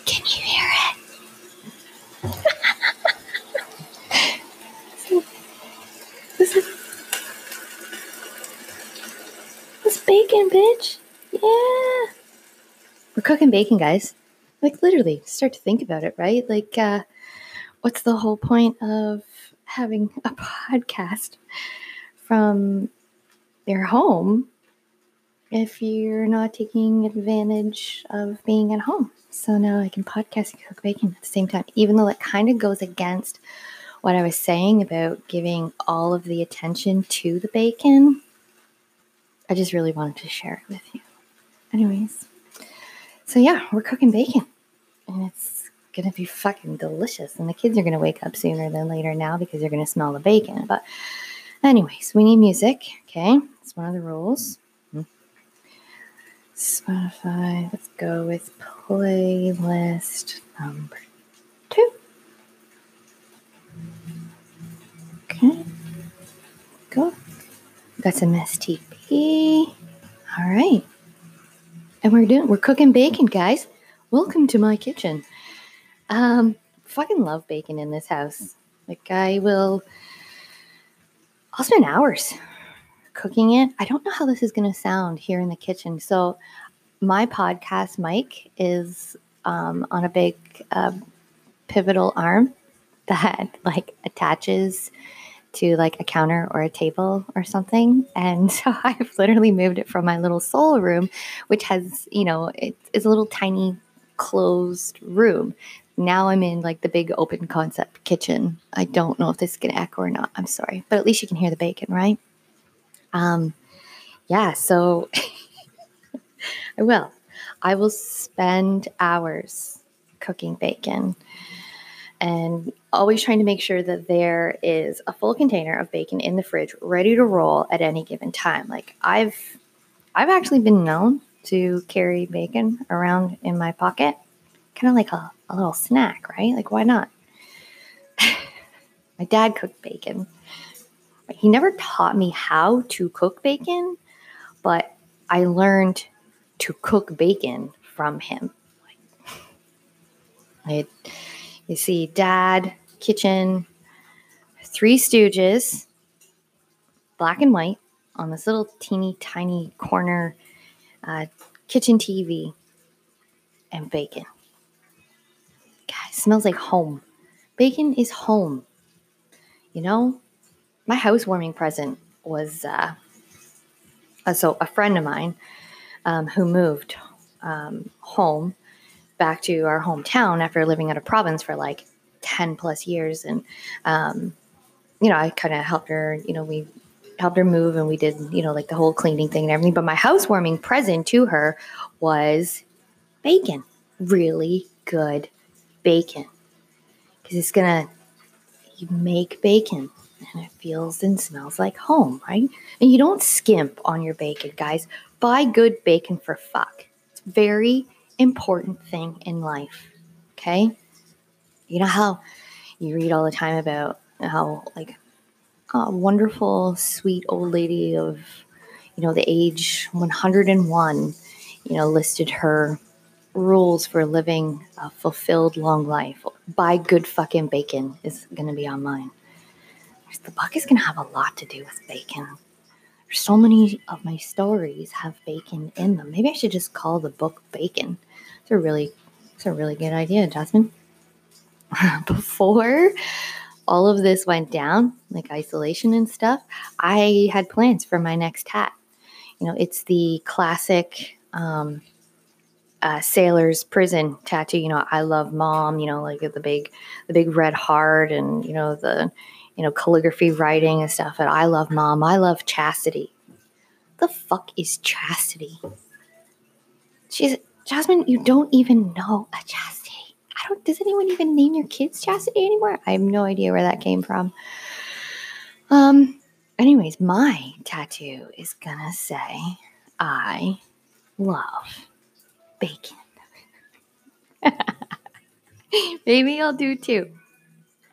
S1: Can you hear it? this is this bacon, bitch. Yeah. We're cooking bacon, guys. Like literally, start to think about it, right? Like, uh, what's the whole point of having a podcast from your home if you're not taking advantage of being at home. So now I can podcast and cook bacon at the same time, even though it kind of goes against what I was saying about giving all of the attention to the bacon. I just really wanted to share it with you. Anyways, so yeah, we're cooking bacon and it's gonna be fucking delicious. And the kids are gonna wake up sooner than later now because they're gonna smell the bacon. But, anyways, we need music, okay? It's one of the rules. Spotify. Let's go with playlist number two. Okay. Go. Got some STP. All right. And we're doing we're cooking bacon, guys. Welcome to my kitchen. Um, fucking love bacon in this house. Like I will I'll spend hours cooking it. I don't know how this is going to sound here in the kitchen. So, my podcast mic is um, on a big uh, pivotal arm that like attaches to like a counter or a table or something. And so I've literally moved it from my little soul room, which has, you know, it's a little tiny closed room. Now I'm in like the big open concept kitchen. I don't know if this is going to echo or not. I'm sorry, but at least you can hear the bacon, right? Um, yeah, so I will. I will spend hours cooking bacon and always trying to make sure that there is a full container of bacon in the fridge ready to roll at any given time. Like I've I've actually been known to carry bacon around in my pocket, kind of like a, a little snack, right? Like why not? my dad cooked bacon he never taught me how to cook bacon, but I learned to cook bacon from him. You see, dad, kitchen, three stooges, black and white, on this little teeny tiny corner uh, kitchen TV, and bacon. God, smells like home. Bacon is home. You know, my housewarming present was uh, so a friend of mine um, who moved um, home back to our hometown after living out of province for like 10 plus years. And um, you know i kind of helped her you know we helped her move and we did you know like the whole cleaning thing and everything. But my housewarming present to her was bacon really good bacon. Because it's gonna you make bacon and it feels and smells like home, right? And you don't skimp on your bacon, guys. Buy good bacon for fuck. It's a very important thing in life. Okay? You know how you read all the time about how like a wonderful, sweet old lady of, you know, the age 101, you know, listed her rules for living a fulfilled long life. Buy good fucking bacon is going to be on mine the book is going to have a lot to do with bacon. There's so many of my stories have bacon in them. Maybe I should just call the book Bacon. It's a really It's a really good idea, Jasmine. Before all of this went down, like isolation and stuff, I had plans for my next tat. You know, it's the classic um, uh, sailor's prison tattoo. You know, I love mom. You know, like the big, the big red heart, and you know the, you know, calligraphy writing and stuff. And I love mom. I love chastity. The fuck is chastity? She's Jasmine. You don't even know a chastity. I don't. Does anyone even name your kids chastity anymore? I have no idea where that came from. Um. Anyways, my tattoo is gonna say, "I love bacon." Maybe I'll do two.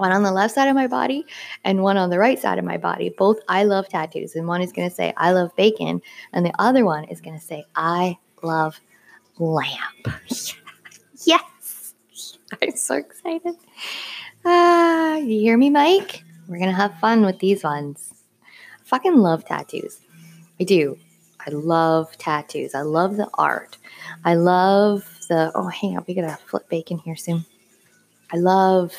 S1: One on the left side of my body and one on the right side of my body. Both I love tattoos. And one is going to say, I love bacon. And the other one is going to say, I love lamp. yes. I'm so excited. Ah, you hear me, Mike? We're going to have fun with these ones. I fucking love tattoos. I do. I love tattoos. I love the art. I love the, oh, hang on, we got to flip bacon here soon. I love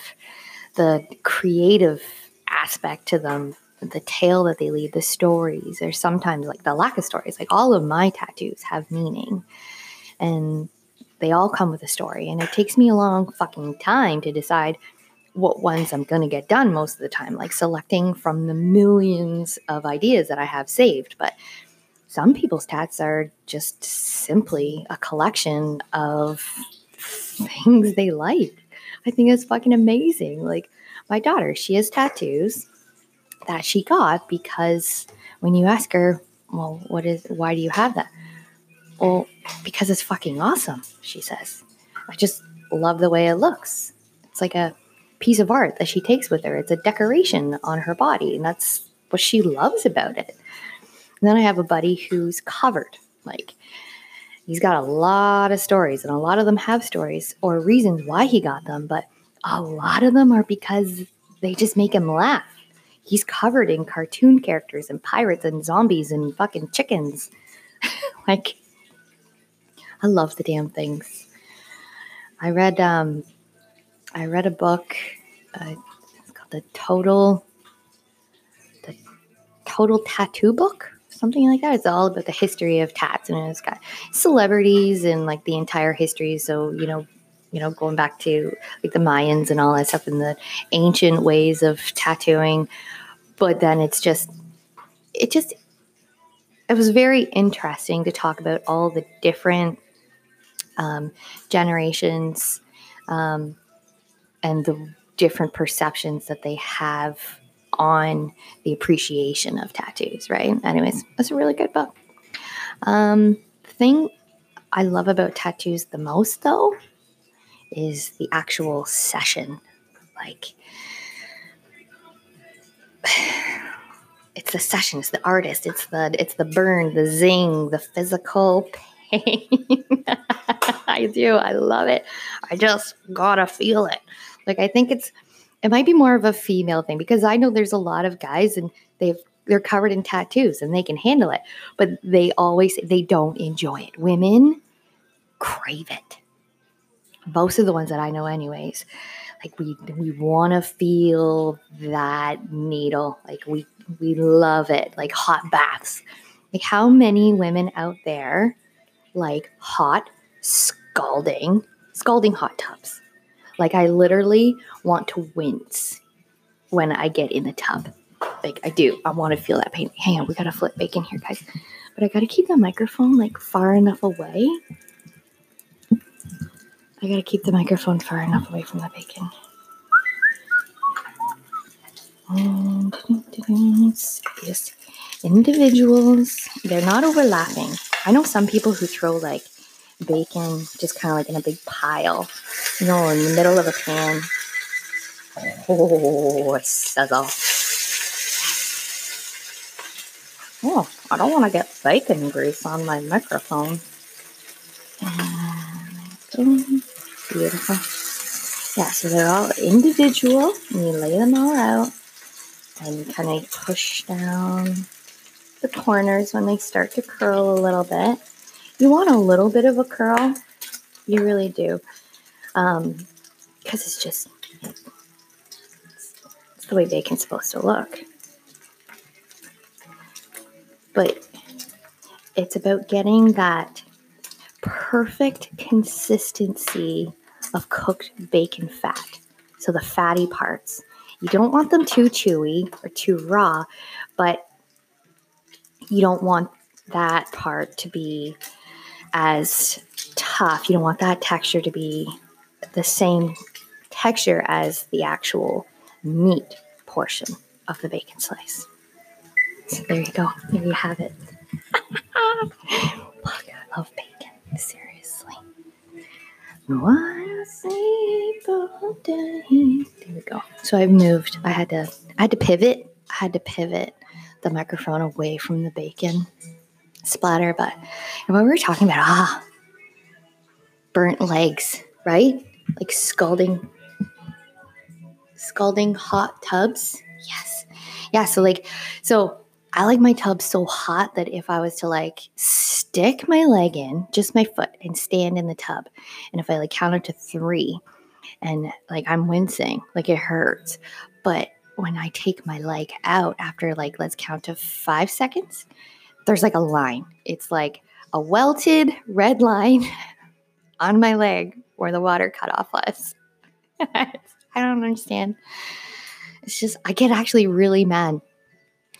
S1: the creative aspect to them, the tale that they lead, the stories, or sometimes like the lack of stories. Like all of my tattoos have meaning and they all come with a story. And it takes me a long fucking time to decide what ones I'm going to get done most of the time, like selecting from the millions of ideas that I have saved. But some people's tats are just simply a collection of things they like. I think it's fucking amazing. Like my daughter, she has tattoos that she got because when you ask her, well, what is, why do you have that? Well, because it's fucking awesome, she says. I just love the way it looks. It's like a piece of art that she takes with her. It's a decoration on her body, and that's what she loves about it. And then I have a buddy who's covered. Like, he's got a lot of stories, and a lot of them have stories or reasons why he got them, but a lot of them are because they just make him laugh. He's covered in cartoon characters and pirates and zombies and fucking chickens. like, I love the damn things. I read um, I read a book. Uh, it's called the Total the Total Tattoo Book something like that. It's all about the history of tats, and it's got celebrities and like the entire history. So you know, you know, going back to like the Mayans and all that stuff, and the ancient ways of tattooing. But then it's just, it just, it was very interesting to talk about all the different um, generations um, and the different perceptions that they have on the appreciation of tattoos, right? Anyways, it's a really good book. Um, the thing I love about tattoos the most, though, is the actual session. Like, it's the session, it's the artist, it's the it's the burn, the zing, the physical pain. I do. I love it. I just gotta feel it. Like I think it's it might be more of a female thing because I know there's a lot of guys and they've they're covered in tattoos and they can handle it, but they always they don't enjoy it. Women crave it. Most of the ones that I know, anyways, like we we want to feel that needle. Like we we love it. Like hot baths. Like how many women out there like hot scalding scalding hot tubs? Like I literally want to wince when I get in the tub. Like I do. I want to feel that pain. Hang on, we gotta flip bacon here, guys. But I gotta keep the microphone like far enough away. I gotta keep the microphone far enough away from the bacon. And yes, individuals, they're not overlapping. I know some people who throw like bacon just kind of like in a big pile, you know, in the middle of a pan. Oh, it sizzle. Oh, I don't want to get bacon grease on my microphone. Beautiful. Yeah, so they're all individual, and you lay them all out, and kind of push down the corners when they start to curl a little bit. You want a little bit of a curl. You really do. Um, because it's just it's the way bacon's supposed to look. But it's about getting that perfect consistency of cooked bacon fat. So the fatty parts. You don't want them too chewy or too raw, but you don't want that part to be as tough. You don't want that texture to be the same texture as the actual meat portion of the bacon slice. So there you go. There you have it. I love bacon. Seriously. There we go. So I've moved. I had to I had to pivot. I had to pivot the microphone away from the bacon splatter. But when we were talking about ah burnt legs, right? Like scalding scalding hot tubs. Yes. Yeah, so like so I like my tub so hot that if I was to like stick my leg in, just my foot, and stand in the tub, and if I like counted to three, and like I'm wincing, like it hurts. But when I take my leg out after like let's count to five seconds, there's like a line. It's like a welted red line on my leg where the water cutoff was. I don't understand. It's just I get actually really mad.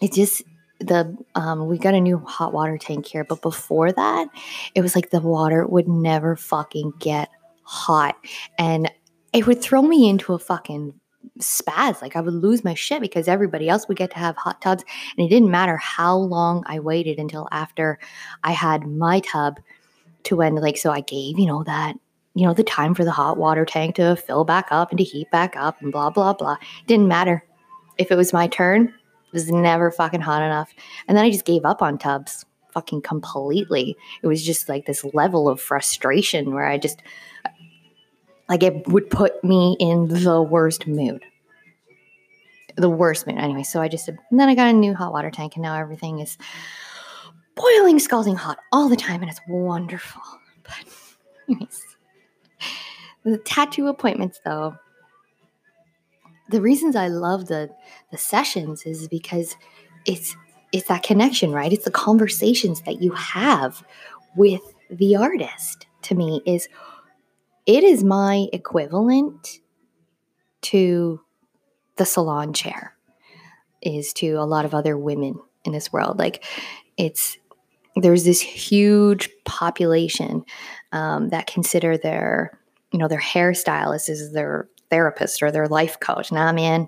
S1: It just the um, we got a new hot water tank here, but before that, it was like the water would never fucking get hot, and it would throw me into a fucking spaz. Like I would lose my shit because everybody else would get to have hot tubs, and it didn't matter how long I waited until after I had my tub to when like so I gave you know that you know the time for the hot water tank to fill back up and to heat back up and blah blah blah. didn't matter if it was my turn it was never fucking hot enough. And then I just gave up on tubs fucking completely. It was just like this level of frustration where I just, like, it would put me in the worst mood. The worst mood. Anyway, so I just, and then I got a new hot water tank and now everything is boiling, scalding hot all the time and it's wonderful. But, anyways, the tattoo appointments though, the reasons I love the the sessions is because it's it's that connection, right? It's the conversations that you have with the artist. To me, is it is my equivalent to the salon chair is to a lot of other women in this world. Like it's there's this huge population um, that consider their you know their hairstylist is their therapist or their life coach. Nah, man,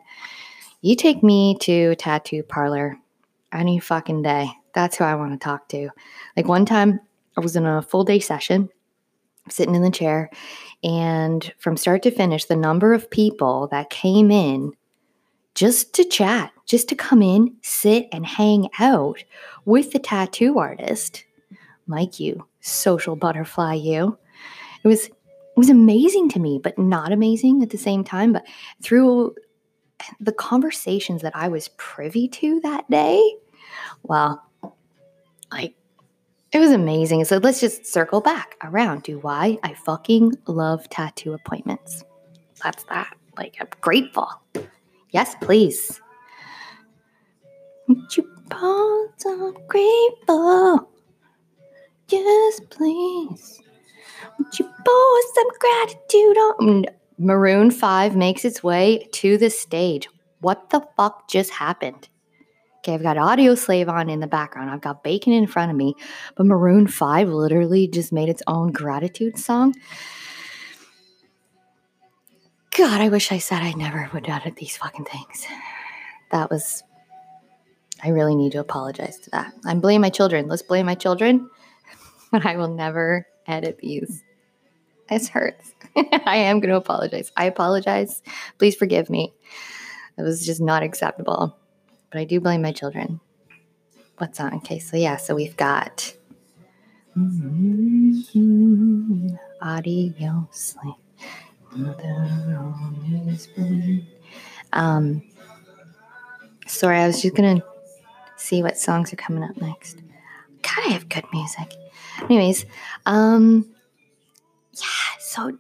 S1: you take me to a tattoo parlor any fucking day. That's who I want to talk to. Like one time, I was in a full day session, sitting in the chair, and from start to finish, the number of people that came in just to chat, just to come in, sit, and hang out with the tattoo artist, Mike, you social butterfly, you. It was it was amazing to me, but not amazing at the same time. But through the conversations that I was privy to that day, well, like it was amazing. So let's just circle back around to why I fucking love tattoo appointments. That's that. Like I'm grateful. Yes, please. Would You pause, I'm grateful. Yes, please. Would you pour some gratitude on? Mm, Maroon 5 makes its way to the stage. What the fuck just happened? Okay, I've got Audioslave on in the background. I've got Bacon in front of me, but Maroon 5 literally just made its own gratitude song. God, I wish I said I never would edit these fucking things. That was. I really need to apologize to that. I'm blaming my children. Let's blame my children. But I will never edit these. This hurts. I am going to apologize. I apologize. Please forgive me. It was just not acceptable. But I do blame my children. What's on? Okay, so yeah, so we've got mm-hmm, Audioslave. Um, sorry, I was just gonna see what songs are coming up next. God, I have good music. Anyways, um, yeah, so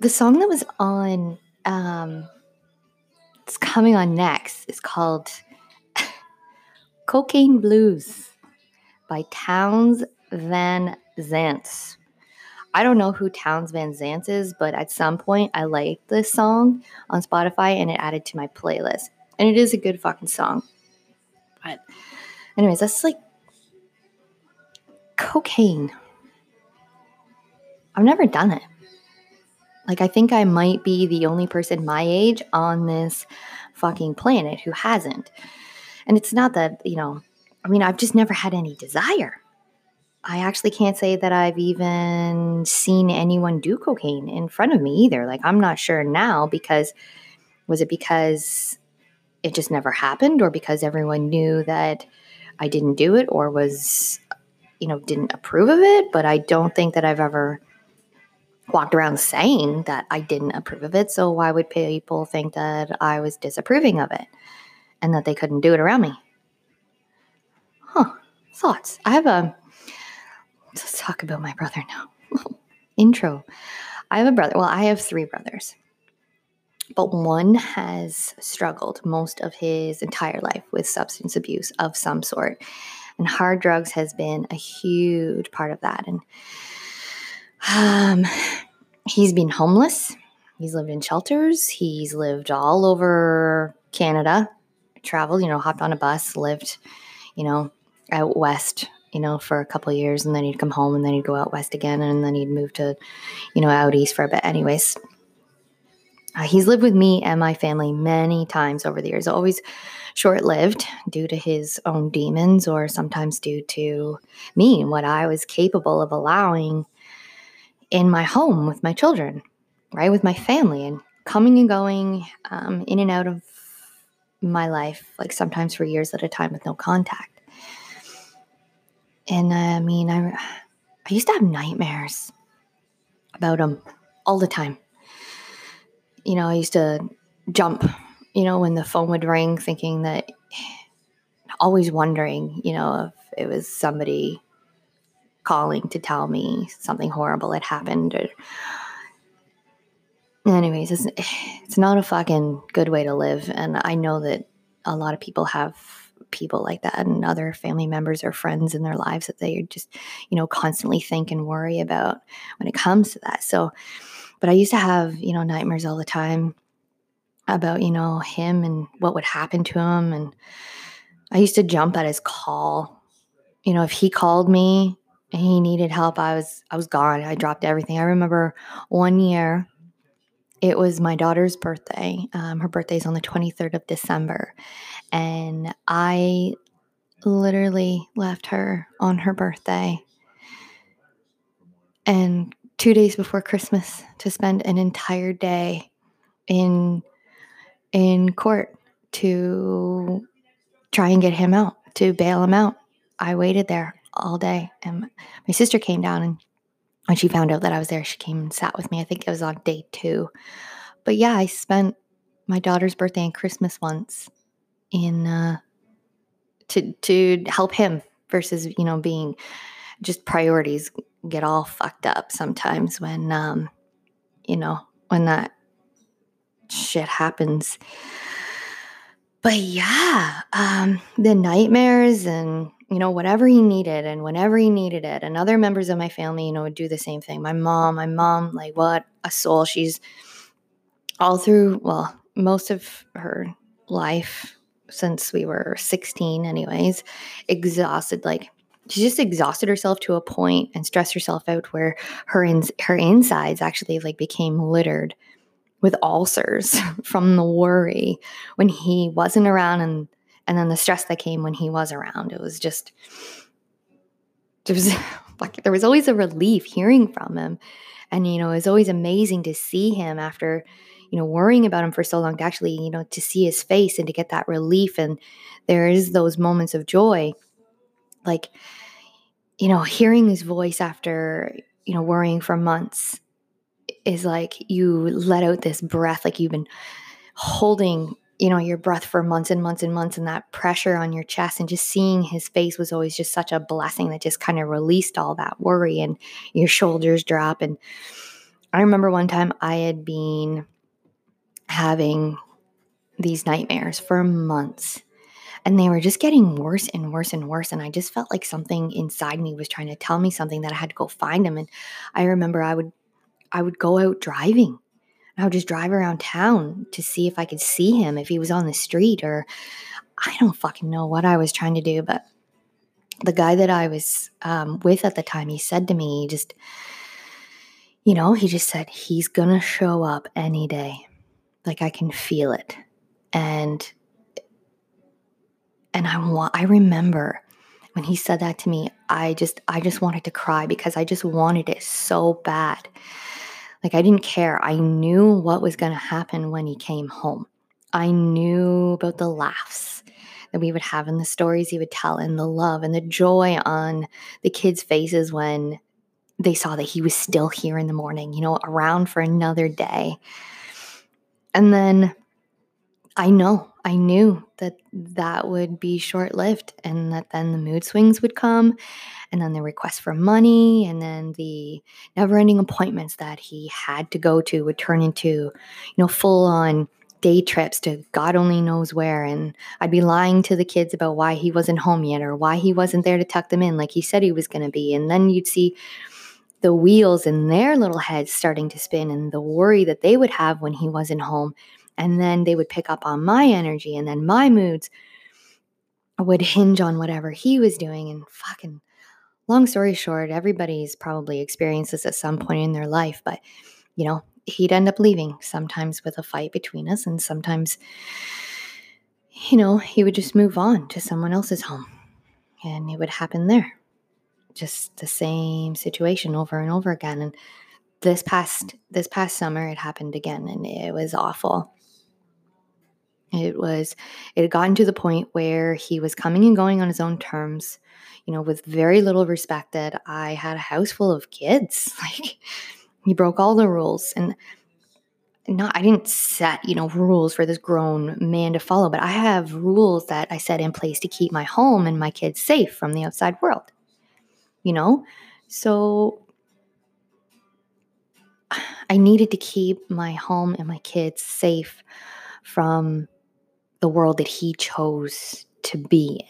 S1: the song that was on, um, it's coming on next, is called Cocaine Blues by Townes Van Zandt. I don't know who Townes Van Zandt is, but at some point I liked this song on Spotify and it added to my playlist. And it is a good fucking song. But, anyways, that's like cocaine. I've never done it. Like, I think I might be the only person my age on this fucking planet who hasn't. And it's not that, you know, I mean, I've just never had any desire. I actually can't say that I've even seen anyone do cocaine in front of me either. Like, I'm not sure now because was it because it just never happened or because everyone knew that I didn't do it or was, you know, didn't approve of it? But I don't think that I've ever walked around saying that I didn't approve of it. So why would people think that I was disapproving of it and that they couldn't do it around me? Huh. Thoughts. I have a let's talk about my brother now. Intro. I have a brother. Well, I have three brothers, but one has struggled most of his entire life with substance abuse of some sort. And hard drugs has been a huge part of that. And um, he's been homeless. He's lived in shelters. He's lived all over Canada, traveled, you know, hopped on a bus, lived, you know, out west you know, for a couple years and then he'd come home and then he'd go out west again and then he'd move to, you know, out east for a bit. Anyways, uh, he's lived with me and my family many times over the years, always short lived due to his own demons or sometimes due to me and what I was capable of allowing in my home with my children, right? With my family and coming and going um, in and out of my life, like sometimes for years at a time with no contact. And uh, I mean, I, I used to have nightmares about them all the time. You know, I used to jump, you know, when the phone would ring, thinking that, always wondering, you know, if it was somebody calling to tell me something horrible had happened. Or, anyways, it's, it's not a fucking good way to live. And I know that a lot of people have people like that and other family members or friends in their lives that they just, you know, constantly think and worry about when it comes to that. So, but I used to have, you know, nightmares all the time about, you know, him and what would happen to him. And I used to jump at his call. You know, if he called me and he needed help, I was I was gone. I dropped everything. I remember one year it was my daughter's birthday. Um, her birthday is on the 23rd of December. And I literally left her on her birthday and two days before Christmas to spend an entire day in in court to try and get him out, to bail him out. I waited there all day and my sister came down and when she found out that I was there, she came and sat with me. I think it was on day two. But yeah, I spent my daughter's birthday and Christmas once in uh, to to help him versus you know being just priorities get all fucked up sometimes when um you know when that shit happens but yeah um the nightmares and you know whatever he needed and whenever he needed it and other members of my family you know would do the same thing. My mom my mom like what a soul. She's all through well most of her life since we were 16 anyways exhausted like she just exhausted herself to a point and stressed herself out where her ins- her insides actually like became littered with ulcers from the worry when he wasn't around and and then the stress that came when he was around it was just there was like there was always a relief hearing from him. And you know it was always amazing to see him after you know worrying about him for so long to actually you know to see his face and to get that relief. And there is those moments of joy. Like you know hearing his voice after you know worrying for months is like you let out this breath like you've been holding you know your breath for months and months and months and that pressure on your chest and just seeing his face was always just such a blessing that just kind of released all that worry and your shoulders drop and I remember one time I had been having these nightmares for months and they were just getting worse and worse and worse and i just felt like something inside me was trying to tell me something that i had to go find him and i remember i would i would go out driving i would just drive around town to see if i could see him if he was on the street or i don't fucking know what i was trying to do but the guy that i was um, with at the time he said to me just you know he just said he's gonna show up any day like i can feel it and and I want I remember when he said that to me, I just I just wanted to cry because I just wanted it so bad. Like I didn't care. I knew what was going to happen when he came home. I knew about the laughs that we would have and the stories he would tell and the love and the joy on the kids' faces when they saw that he was still here in the morning, you know, around for another day. And then I know I knew that that would be short lived and that then the mood swings would come and then the request for money and then the never ending appointments that he had to go to would turn into, you know, full on day trips to God only knows where. And I'd be lying to the kids about why he wasn't home yet or why he wasn't there to tuck them in like he said he was going to be. And then you'd see the wheels in their little heads starting to spin and the worry that they would have when he wasn't home and then they would pick up on my energy and then my moods would hinge on whatever he was doing and fucking long story short everybody's probably experienced this at some point in their life but you know he'd end up leaving sometimes with a fight between us and sometimes you know he would just move on to someone else's home and it would happen there. Just the same situation over and over again and this past this past summer it happened again and it was awful it was, it had gotten to the point where he was coming and going on his own terms, you know, with very little respect that I had a house full of kids. Like, he broke all the rules. And not, I didn't set, you know, rules for this grown man to follow, but I have rules that I set in place to keep my home and my kids safe from the outside world, you know? So I needed to keep my home and my kids safe from the world that he chose to be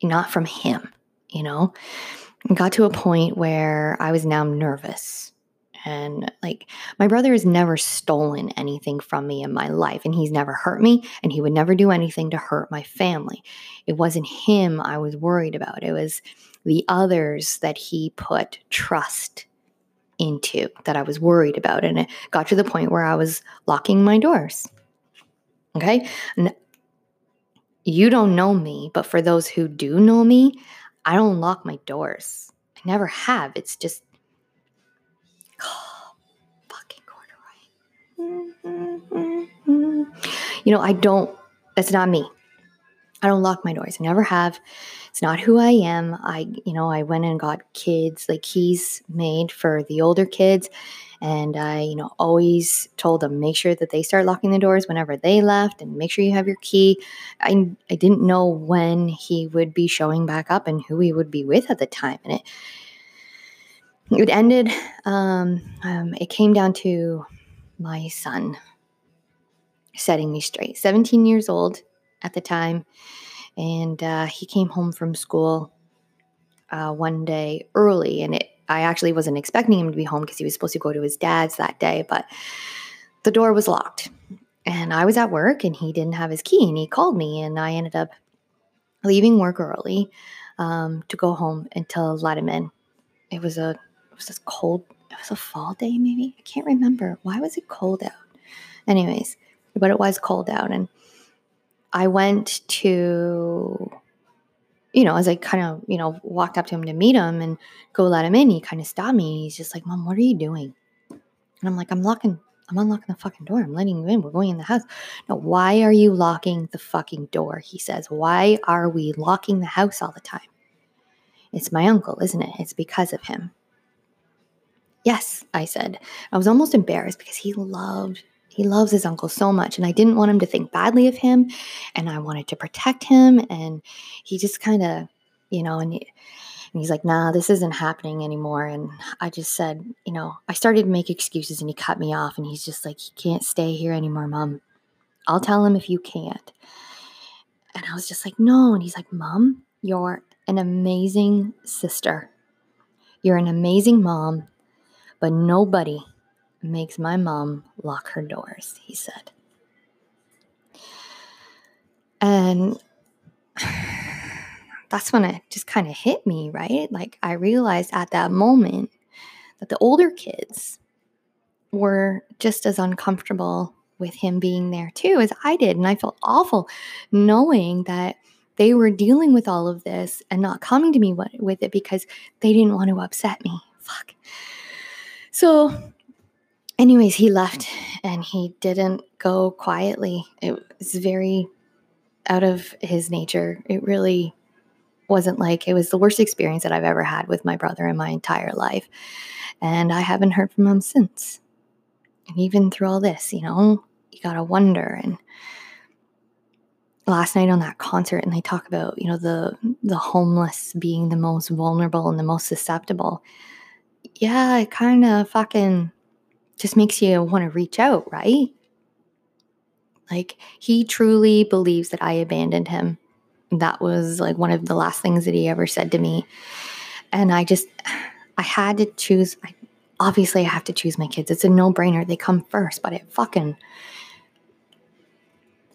S1: in, not from him, you know? It got to a point where I was now nervous. And like, my brother has never stolen anything from me in my life, and he's never hurt me, and he would never do anything to hurt my family. It wasn't him I was worried about, it was the others that he put trust into that I was worried about. And it got to the point where I was locking my doors. Okay. And you don't know me, but for those who do know me, I don't lock my doors. I never have. It's just oh, fucking corduroy. You know, I don't, that's not me. I don't lock my doors. I never have. It's not who I am. I, you know, I went and got kids, like keys made for the older kids. And I, you know, always told them make sure that they start locking the doors whenever they left and make sure you have your key. I, I didn't know when he would be showing back up and who he would be with at the time. And it, it ended, um, um, it came down to my son setting me straight. 17 years old at the time. And uh, he came home from school uh, one day early, and it I actually wasn't expecting him to be home because he was supposed to go to his dad's that day, but the door was locked. And I was at work and he didn't have his key and he called me and I ended up leaving work early um, to go home and to let him in. It was a it was a cold it was a fall day maybe. I can't remember. Why was it cold out? Anyways, but it was cold out and I went to you know, as I kind of, you know, walked up to him to meet him and go let him in, he kind of stopped me. He's just like, Mom, what are you doing? And I'm like, I'm locking, I'm unlocking the fucking door. I'm letting you in. We're going in the house. No, why are you locking the fucking door? He says, Why are we locking the house all the time? It's my uncle, isn't it? It's because of him. Yes, I said. I was almost embarrassed because he loved he loves his uncle so much, and I didn't want him to think badly of him, and I wanted to protect him. And he just kind of, you know, and he, And he's like, nah, this isn't happening anymore. And I just said, you know, I started to make excuses and he cut me off. And he's just like, he can't stay here anymore, mom. I'll tell him if you can't. And I was just like, no. And he's like, mom, you're an amazing sister. You're an amazing mom, but nobody makes my mom lock her doors, he said. And that's when it just kind of hit me, right? Like I realized at that moment that the older kids were just as uncomfortable with him being there too as I did. And I felt awful knowing that they were dealing with all of this and not coming to me with it because they didn't want to upset me. Fuck. So, anyways, he left and he didn't go quietly. It was very out of his nature. It really wasn't like it was the worst experience that I've ever had with my brother in my entire life. And I haven't heard from him since. And even through all this, you know, you gotta wonder. And last night on that concert, and they talk about, you know, the the homeless being the most vulnerable and the most susceptible. Yeah, it kind of fucking just makes you want to reach out, right? Like he truly believes that I abandoned him. That was like one of the last things that he ever said to me. And I just, I had to choose. I, obviously, I have to choose my kids. It's a no brainer. They come first, but it fucking,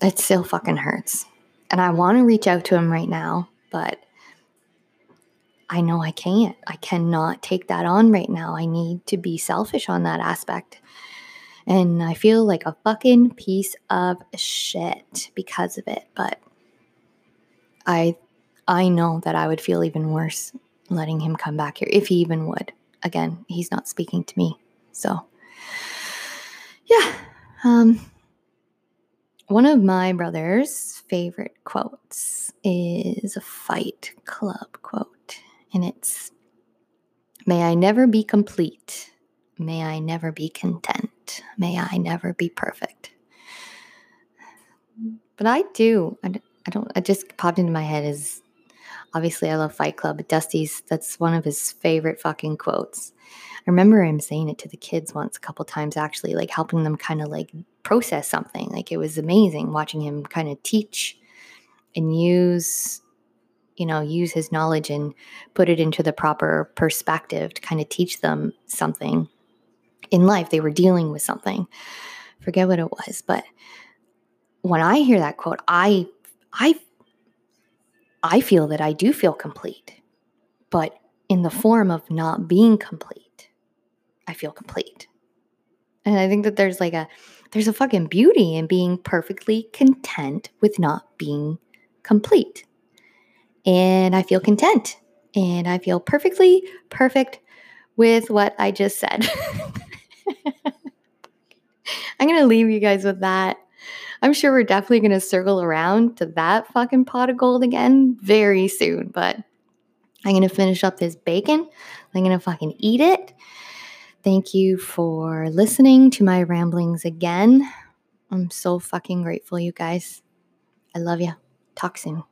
S1: it still fucking hurts. And I want to reach out to him right now, but I know I can't. I cannot take that on right now. I need to be selfish on that aspect. And I feel like a fucking piece of shit because of it. But I I know that I would feel even worse letting him come back here if he even would. Again, he's not speaking to me. So yeah. Um one of my brother's favorite quotes is a fight club quote and it's may I never be complete. May I never be content. May I never be perfect. But I do. I, I don't, it just popped into my head is obviously I love Fight Club. Dusty's, that's one of his favorite fucking quotes. I remember him saying it to the kids once a couple times, actually, like helping them kind of like process something. Like it was amazing watching him kind of teach and use, you know, use his knowledge and put it into the proper perspective to kind of teach them something in life. They were dealing with something. Forget what it was, but when I hear that quote, I I I feel that I do feel complete, but in the form of not being complete, I feel complete. And I think that there's like a there's a fucking beauty in being perfectly content with not being complete. And I feel content and I feel perfectly perfect with what I just said. I'm going to leave you guys with that. I'm sure we're definitely going to circle around to that fucking pot of gold again very soon, but I'm going to finish up this bacon. I'm going to fucking eat it. Thank you for listening to my ramblings again. I'm so fucking grateful, you guys. I love you. Talk soon.